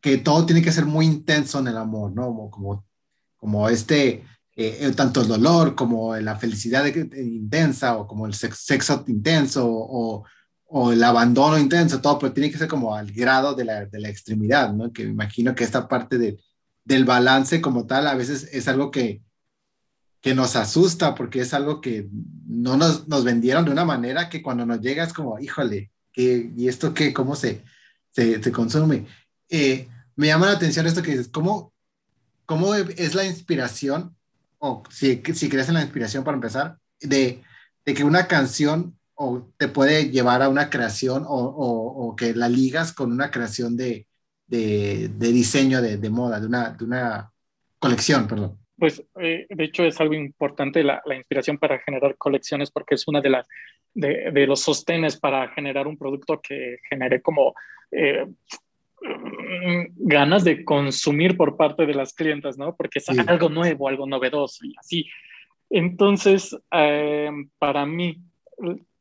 que todo tiene que ser muy intenso en el amor, ¿no? Como, como, este, eh, eh, tanto el dolor como la felicidad intensa o como el sexo, intenso o, o, el abandono intenso, todo, pero tiene que ser como al grado de la, de la extremidad, ¿no? Que me imagino que esta parte de, del balance como tal a veces es algo que, que nos asusta porque es algo que no nos, nos vendieron de una manera que cuando nos llega es como, híjole, ¿qué, ¿y esto qué? ¿Cómo se, se, se consume? Eh, me llama la atención esto que dices, ¿cómo, cómo es la inspiración, o si, si crees en la inspiración para empezar, de, de que una canción o te puede llevar a una creación o, o, o que la ligas con una creación de, de, de diseño de, de, moda, de una, de una colección, perdón? Pues eh, de hecho es algo importante la, la, inspiración para generar colecciones porque es una de las de, de, los sostenes para generar un producto que genere como eh, ganas de consumir por parte de las clientas, ¿no? Porque es sí. algo nuevo, algo novedoso y así. Entonces, eh, para mí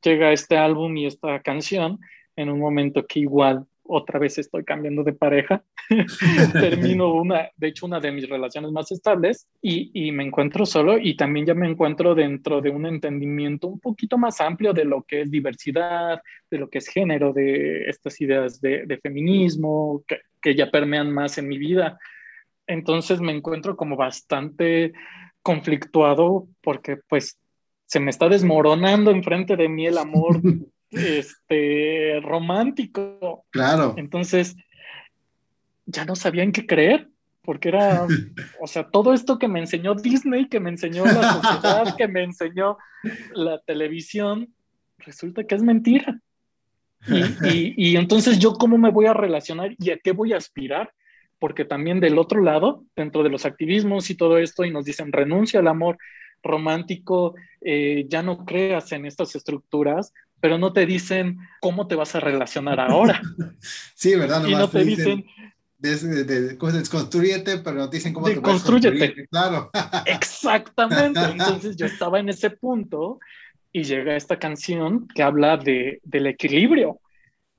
llega este álbum y esta canción en un momento que igual otra vez estoy cambiando de pareja, termino una, de hecho, una de mis relaciones más estables y, y, me encuentro solo y también ya me encuentro dentro de un entendimiento un poquito más amplio de lo que es diversidad, de lo que es género, de estas ideas de, de feminismo que, que ya permean más en mi vida. Entonces me encuentro como bastante conflictuado porque pues se me está desmoronando enfrente de mí el amor este, romántico. Claro. Entonces, ya no sabía en qué creer, porque era, o sea, todo esto que me enseñó Disney, que me enseñó la sociedad, que me enseñó la televisión, resulta que es mentira. Y, y, y, entonces yo cómo me voy a relacionar y a qué voy a aspirar, porque también del otro lado, dentro de los activismos y todo esto, y nos dicen renuncia al amor romántico, eh, ya no creas en estas estructuras, pero no te dicen cómo te vas a relacionar ahora. sí, ¿verdad? y no te dicen... Desconstruyete, pero no te dicen cómo te vas a Claro. Exactamente. Entonces yo estaba en ese punto y llega esta canción que habla de, del equilibrio.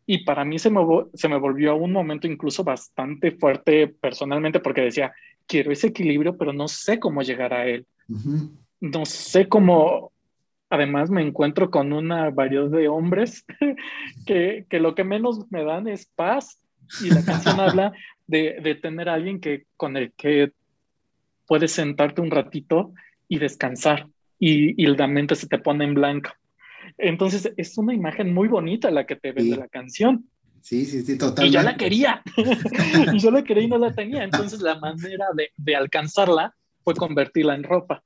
Y para mí se me, se me volvió un momento incluso bastante fuerte personalmente porque decía, quiero ese equilibrio, pero no sé cómo llegar a él. Uh -huh. No sé cómo, además me encuentro con una variedad de hombres que, que, lo que menos me dan es paz y la canción habla de, de, tener a alguien que, con el que puedes sentarte un ratito y descansar y, y, la mente se te pone en blanco. Entonces es una imagen muy bonita la que te ves sí. de la canción. Sí, sí, sí, totalmente. Y yo la quería. y yo la quería y no la tenía. Entonces la manera de, de alcanzarla fue convertirla en ropa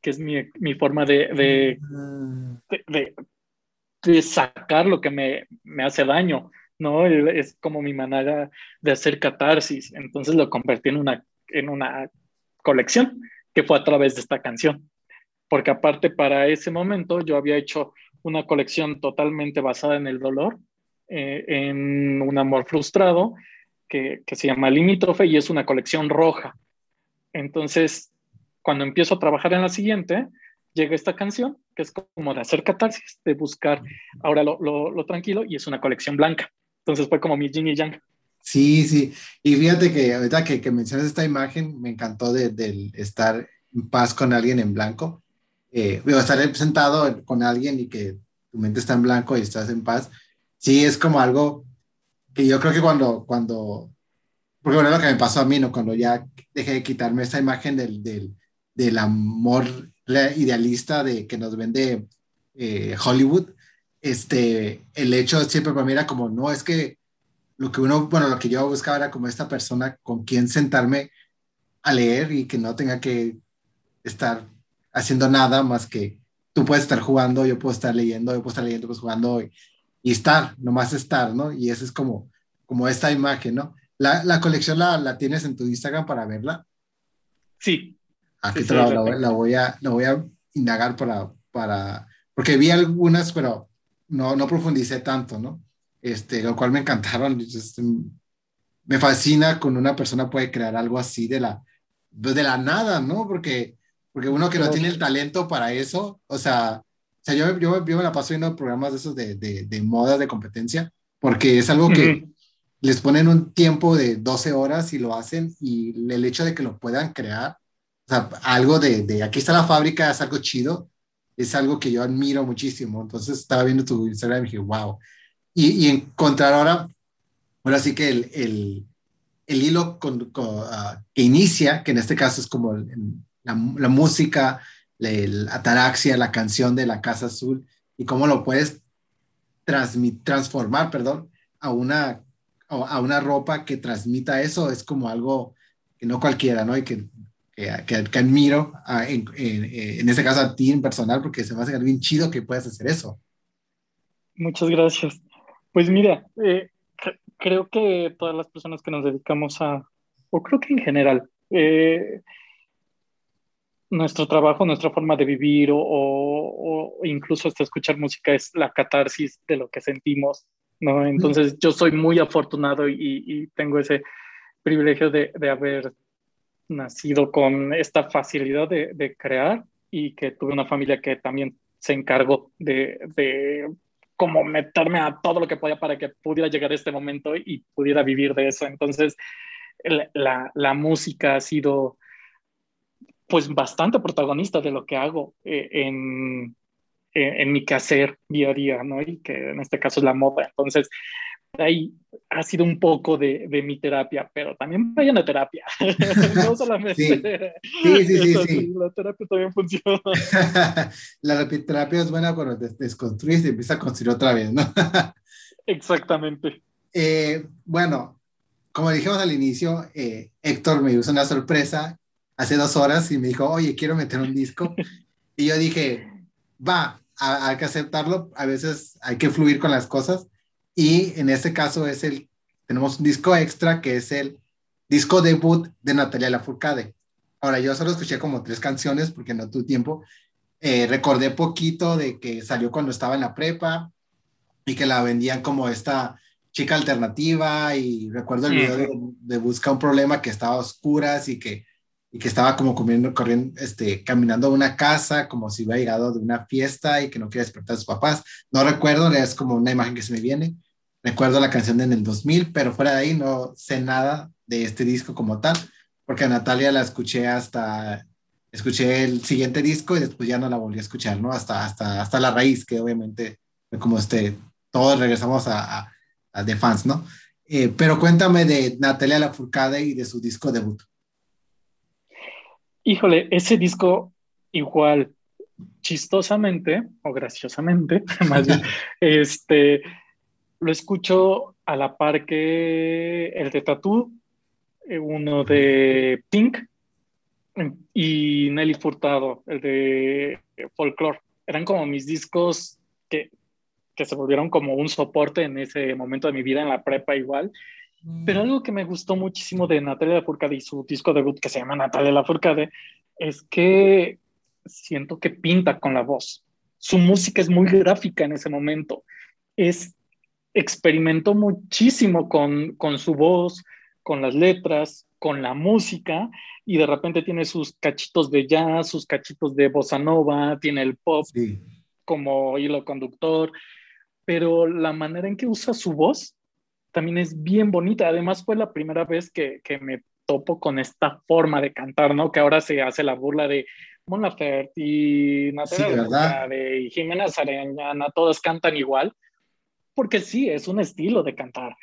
que es mi, mi forma de, de, de, de, sacar lo que me, me hace daño, ¿no? Es como mi manera de hacer catarsis. Entonces lo convertí en una, en una colección que fue a través de esta canción. Porque aparte para ese momento yo había hecho una colección totalmente basada en el dolor, eh, en un amor frustrado, que, que se llama Limítrofe y es una colección roja. Entonces cuando empiezo a trabajar en la siguiente, llega esta canción, que es como de hacer catarsis, de buscar ahora lo, lo, lo tranquilo, y es una colección blanca. Entonces fue como mi yin y yang. Sí, sí. Y fíjate que ahorita que, que mencionas esta imagen, me encantó de, de, estar en paz con alguien en blanco. Eh, estar sentado con alguien y que tu mente está en blanco y estás en paz. Sí, es como algo que yo creo que cuando, cuando, porque bueno, lo que me pasó a mí, ¿no? Cuando ya dejé de quitarme esta imagen del, del, del amor idealista de que nos vende eh, Hollywood, este, el hecho siempre para mí era como, no, es que lo que uno, bueno, lo que yo buscaba era como esta persona con quien sentarme a leer y que no tenga que estar haciendo nada más que tú puedes estar jugando, yo puedo estar leyendo, yo puedo estar leyendo, pues jugando y, y estar, nomás estar, ¿no? Y eso es como, como esta imagen, ¿no? La, la colección la, la, tienes en tu Instagram para verla. Sí. Aquí te la, la, voy a, la voy a indagar para, para, porque vi algunas, pero no, no profundicé tanto, ¿no? Este, lo cual me encantaron. Este, me fascina cuando una persona puede crear algo así de la, pues, de la nada, ¿no? Porque, porque uno que no tiene el talento para eso, o sea, o sea yo, yo, yo me la paso viendo programas de esos de, de, de moda, de competencia, porque es algo que les ponen un tiempo de 12 horas y lo hacen y el hecho de que lo puedan crear, o sea, algo de, de aquí está la fábrica, es algo chido, es algo que yo admiro muchísimo. Entonces estaba viendo tu Instagram y dije, wow. Y, y encontrar ahora, ahora sí que el, el, el hilo con, ah, que inicia, que en este caso es como la, la, música, la ataraxia, la canción de la Casa Azul, y cómo lo puedes transformar, perdón, a una a una ropa que transmita eso es como algo que no cualquiera, ¿no? Y que, que, que, admiro en, en, en, este caso a ti en personal, porque se me hace bien chido que puedas hacer eso. Muchas gracias. Pues mira, eh, creo que todas las personas que nos dedicamos a, o creo que en general, eh, nuestro trabajo, nuestra forma de vivir o, o, incluso hasta escuchar música es la catarsis de lo que sentimos ¿no? Entonces yo soy muy afortunado y, tengo ese privilegio de, haber nacido con esta facilidad de, crear y que tuve una familia que también se encargó de, de como meterme a todo lo que podía para que pudiera llegar a este momento y pudiera vivir de eso. Entonces, la, la música ha sido pues bastante protagonista de lo que hago eh, en, en, mi quehacer día a día, ¿no? Y que en este caso es la moda. Entonces, ahí ha sido un poco de, de mi terapia, pero también vayan a terapia. no solamente. Sí, sí, sí. sí, La terapia también funciona. la terapia es buena cuando te desconstruyes y empiezas a construir otra vez, ¿no? Exactamente. Eh, bueno, como dijimos al inicio, eh, Héctor me hizo una sorpresa hace dos horas y me dijo, oye, quiero meter un disco. y yo dije, va, hay que aceptarlo, a veces hay que fluir con las cosas y en este caso es el, tenemos un disco extra que es el disco debut de Natalia Lafourcade. Ahora, yo solo escuché como tres canciones porque no tuve tiempo. Eh, recordé poquito de que salió cuando estaba en la prepa y que la vendían como esta chica alternativa y recuerdo el video de, de Busca un problema que estaba a oscuras y que y que estaba como comiendo, corriendo, este, caminando a una casa, como si hubiera llegado de una fiesta y que no quería despertar a sus papás. No recuerdo, es como una imagen que se me viene. Recuerdo la canción en el 2000, pero fuera de ahí no sé nada de este disco como tal, porque a Natalia la escuché hasta, escuché el siguiente disco y después ya no la volví a escuchar, ¿no? Hasta, hasta, hasta la raíz, que obviamente como este, todos regresamos a, a, a The Fans, ¿no? Eh, pero cuéntame de Natalia Lafourcade y de su disco debut. Híjole, ese disco igual, chistosamente o graciosamente, más bien, este, lo escucho a la par que el de Tattoo, eh, uno de Pink y Nelly Furtado, el de Folklore. Eran como mis discos que, que se volvieron como un soporte en ese momento de mi vida en la prepa igual. Pero algo que me gustó muchísimo de Natalia Lafourcade y su disco debut que se llama Natalia Lafourcade es que siento que pinta con la voz. Su música es muy gráfica en ese momento. Es experimentó muchísimo con, con su voz, con las letras, con la música y de repente tiene sus cachitos de jazz, sus cachitos de bossa nova, tiene el pop como hilo conductor, pero la manera en que usa su voz también es bien bonita. Además, fue la primera vez que, que me topo con esta forma de cantar, ¿no? Que ahora se hace la burla de Mon Laferte y Natalia sí, y Jimena Sariñana, todos cantan igual, porque sí, es un estilo de cantar.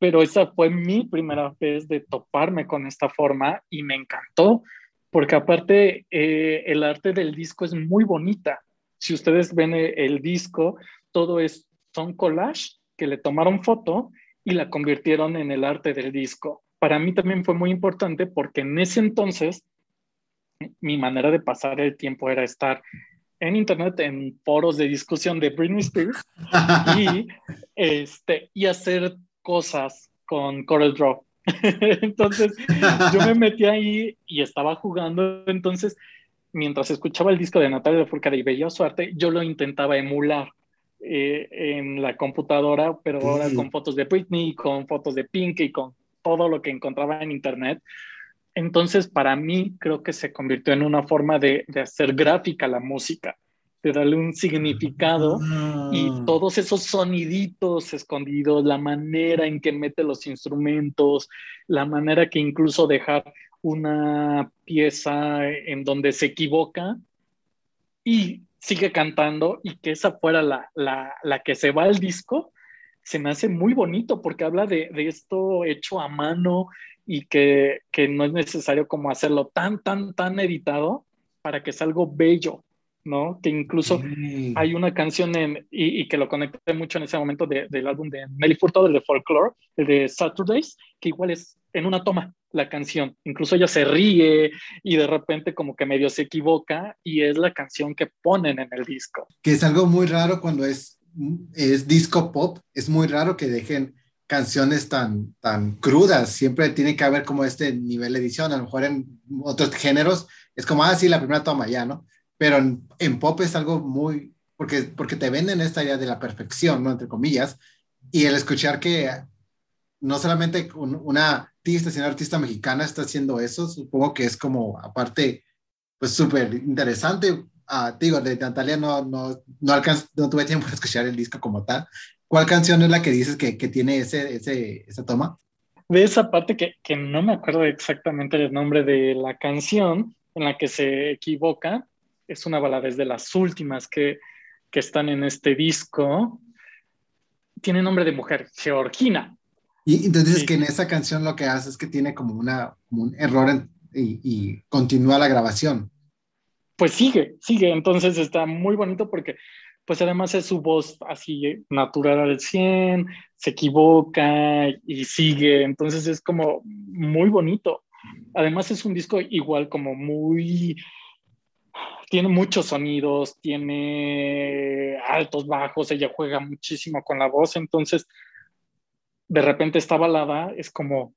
Pero esa fue mi primera vez de toparme con esta forma y me encantó, porque aparte eh, el arte del disco es muy bonita. Si ustedes ven el, el disco, todo es, son collage que le tomaron foto y la convirtieron en el arte del disco. Para mí también fue muy importante porque en ese entonces mi manera de pasar el tiempo era estar en internet, en foros de discusión de Britney Spears y, este, y hacer cosas con Corel Draw. entonces yo me metí ahí y estaba jugando, entonces mientras escuchaba el disco de Natalia Furcada y veía su arte, yo lo intentaba emular. Eh, en la computadora, pero ahora con fotos de Britney, con fotos de Pink y con todo lo que encontraba en internet. Entonces, para mí, creo que se convirtió en una forma de, de hacer gráfica la música, de darle un significado y ah. todos esos soniditos escondidos, la manera en que mete los instrumentos, la manera que incluso dejar una pieza en donde se equivoca y sigue cantando y que esa fuera la, la, la que se va al disco, se me hace muy bonito porque habla de, de esto hecho a mano y que, que, no es necesario como hacerlo tan, tan, tan editado para que sea algo bello, ¿no? Que incluso hay una canción en, y, y, que lo conecté mucho en ese momento de, del álbum de Nelly Furtado, el de Folklore, el de Saturdays, que igual es en una toma la canción. Incluso ella se ríe y de repente como que medio se equivoca y es la canción que ponen en el disco. Que es algo muy raro cuando es, es disco pop, es muy raro que dejen canciones tan, tan crudas, siempre tiene que haber como este nivel de edición, a lo mejor en otros géneros es como, ah, sí, la primera toma ya, ¿no? Pero en, pop es algo muy, porque, porque te venden esta idea de la perfección, ¿no? Entre comillas, y el escuchar que no solamente una artista, sino artista mexicana está haciendo eso, supongo que es como, aparte, pues súper interesante. Ah, digo, de Natalia no, no, no, no tuve tiempo de escuchar el disco como tal. ¿Cuál canción es la que dices que, que tiene ese, ese, esa toma? De esa parte que, que no me acuerdo exactamente el nombre de la canción en la que se equivoca, es una balada, es de las últimas que, que están en este disco. Tiene nombre de mujer, Georgina. Y entonces que en esa canción lo que hace es que tiene como, una, un error y, continúa la grabación. Pues sigue, sigue. Entonces está muy bonito porque pues además es su voz así natural al 100, se equivoca y sigue. Entonces es como muy bonito. Además es un disco igual como muy tiene muchos sonidos, tiene altos, bajos, ella juega muchísimo con la voz, entonces de repente esta balada es como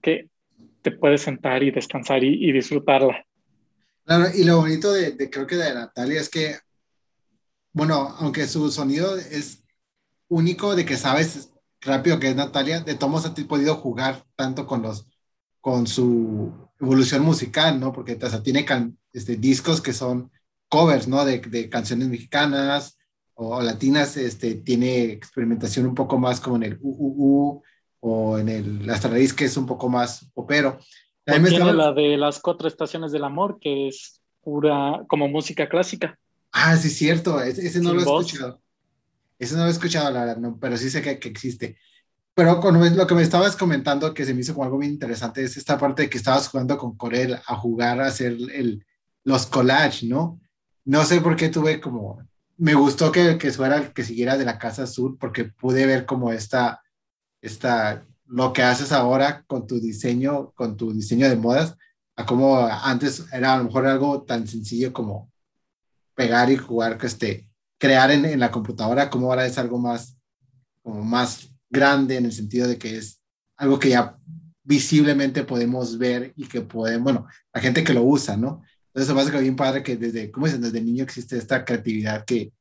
que te puedes sentar y descansar y, disfrutarla. Claro, y lo bonito de, creo que de Natalia es que, bueno, aunque su sonido es único de que sabes rápido que es Natalia, de todos has podido jugar tanto con los con su evolución musical, ¿no? Porque o tiene este, discos que son covers, ¿no? De, de canciones mexicanas, o latinas este, tiene experimentación un poco más como en el UUU o en el Raíz, que es un poco más popero. También tiene la de las cuatro estaciones del amor, que es pura como música clásica. Ah, sí, cierto, ese, no lo he escuchado. Ese no lo he escuchado, la verdad, no, pero sí sé que, que existe. Pero con lo que me estabas comentando, que se me hizo como algo muy interesante, es esta parte de que estabas jugando con Corel a jugar, a hacer el, los collages, ¿no? No sé por qué tuve como me gustó que, que fuera que siguiera de la Casa Azul porque pude ver como esta, esta, lo que haces ahora con tu diseño, con tu diseño de modas, a como antes era a lo mejor algo tan sencillo como pegar y jugar, que este, crear en, en la computadora, como ahora es algo más, como más grande en el sentido de que es algo que ya visiblemente podemos ver y que podemos, bueno, la gente que lo usa, ¿no? Entonces, me hace bien padre que desde, ¿cómo dicen? Desde niño existe esta creatividad que,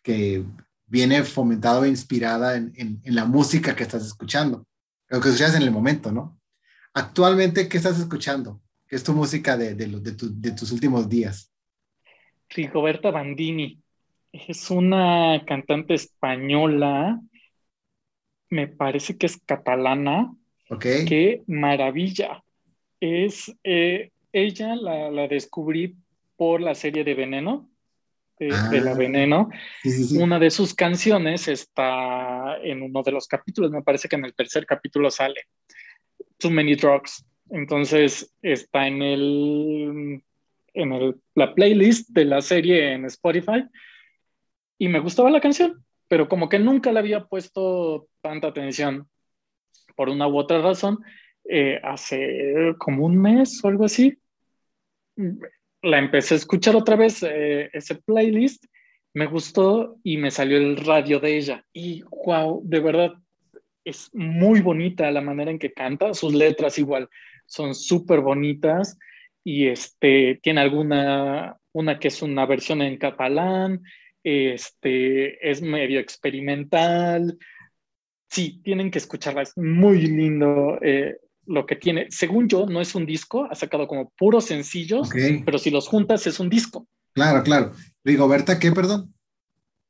que viene fomentada e inspirada en, en, la música que estás escuchando, lo que escuchas en el momento, ¿no? Actualmente, ¿qué estás escuchando? ¿Qué es tu música de, de, de, de tus últimos días? Rigoberta Bandini. Es una cantante española, me parece que es catalana. Ok. Qué maravilla. Es, eh, ella la, la, descubrí por la serie de Veneno, de, la ah. Veneno. Una de sus canciones está en uno de los capítulos, me parece que en el tercer capítulo sale, Too Many Drugs. Entonces está en el en el, la playlist de la serie en Spotify y me gustaba la canción, pero como que nunca le había puesto tanta atención por una u otra razón. Eh, hace como un mes o algo así, la empecé a escuchar otra vez, eh, ese playlist, me gustó y me salió el radio de ella. Y wow, de verdad, es muy bonita la manera en que canta, sus letras igual son súper bonitas y este, tiene alguna, una que es una versión en catalán, este, es medio experimental. Sí, tienen que escucharla, es muy lindo eh, lo que tiene. Según yo, no es un disco, ha sacado como puros sencillos, pero si los juntas es un disco. Claro, claro. Rigoberta, ¿qué, perdón?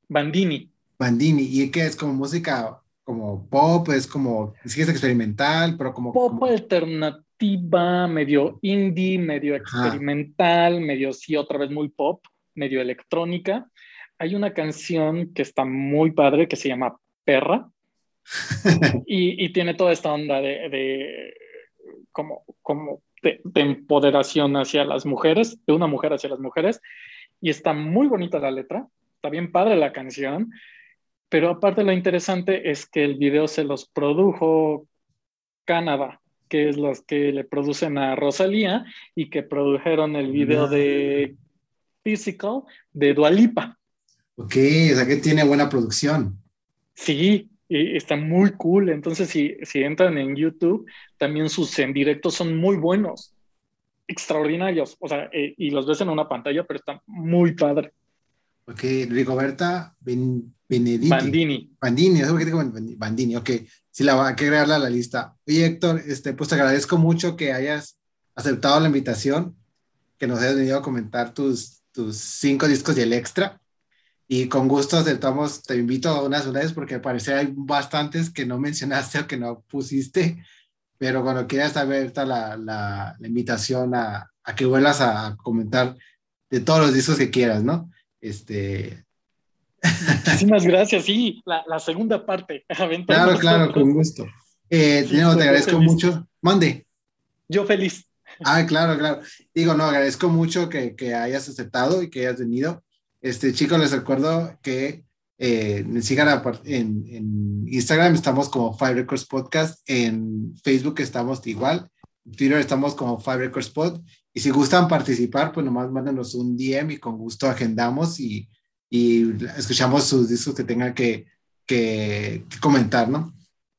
Bandini. Bandini, ¿y qué es como música como pop, es como, sí es experimental, pero como... Pop medio indie, medio experimental, medio sí, otra vez muy pop, medio electrónica. Hay una canción que está muy padre que se llama Perra. Y, y, tiene toda esta onda de, de como, como de, de, empoderación hacia las mujeres, de una mujer hacia las mujeres, y está muy bonita la letra, está bien padre la canción, pero aparte lo interesante es que el video se los produjo Canadá, que es los que le producen a Rosalía y que produjeron el video de Physical de Dualipa. Ok, o sea que tiene buena producción. Sí, y está muy cool. Entonces, si, si entran en YouTube, también sus en directos son muy buenos, extraordinarios. O sea, eh, y los ves en una pantalla, pero está muy padre. Ok, Rigoberta ben. Bandini. Bandini, eso que digo Bandini, ok. Sí, la hay que agregarla a la lista. Oye, Héctor, este, pues te agradezco mucho que hayas aceptado la invitación, que nos hayas venido a comentar tus, tus cinco discos y el extra. Y con gusto aceptamos, te invito a unas unidades porque parece hay bastantes que no mencionaste o que no pusiste, pero cuando quieras saber la, la, la invitación a, a que vuelvas a comentar de todos los discos que quieras, ¿no? Este... Muchísimas gracias, sí, la, la segunda parte. Claro, claro, con gusto. Eh, te agradezco mucho. Mande. Yo feliz. Ah, claro, claro. Digo, no, agradezco mucho que, que hayas aceptado y que hayas venido. Este, chicos, les recuerdo que eh, sigan en, en, Instagram, estamos como Five Records Podcast, en Facebook estamos igual, en Twitter estamos como Five Records Pod y si gustan participar, pues nomás mándanos un DM y con gusto agendamos y, y escuchamos sus discos que tengan que, que, comentar, ¿no?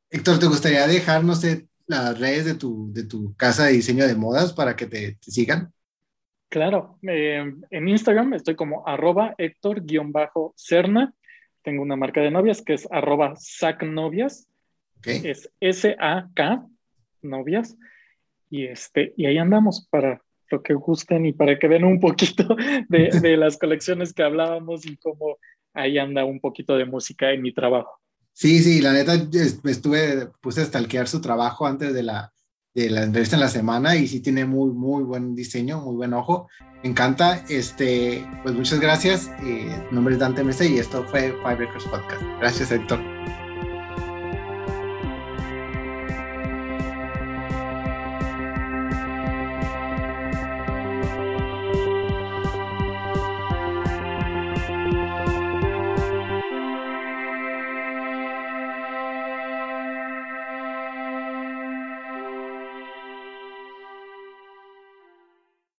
Héctor, ¿te gustaría dejarnos las redes de tu, de tu casa de diseño de modas para que te, sigan? Claro, eh, en Instagram estoy como arroba Héctor-Cerna. Tengo una marca de novias que es arroba SACNovias. Okay. Es S-A-K, novias. Y, este, y ahí andamos para lo que gusten y para que vean un poquito de, de las colecciones que hablábamos y cómo ahí anda un poquito de música en mi trabajo. Sí, sí, la neta, estuve, puse a stalkear su trabajo antes de la, de la entrevista en la semana y sí tiene muy, muy buen diseño, muy buen ojo. Me encanta. Este, pues muchas gracias. Eh, mi nombre es Dante Mesa y esto fue Five Records Podcast. Gracias, Héctor.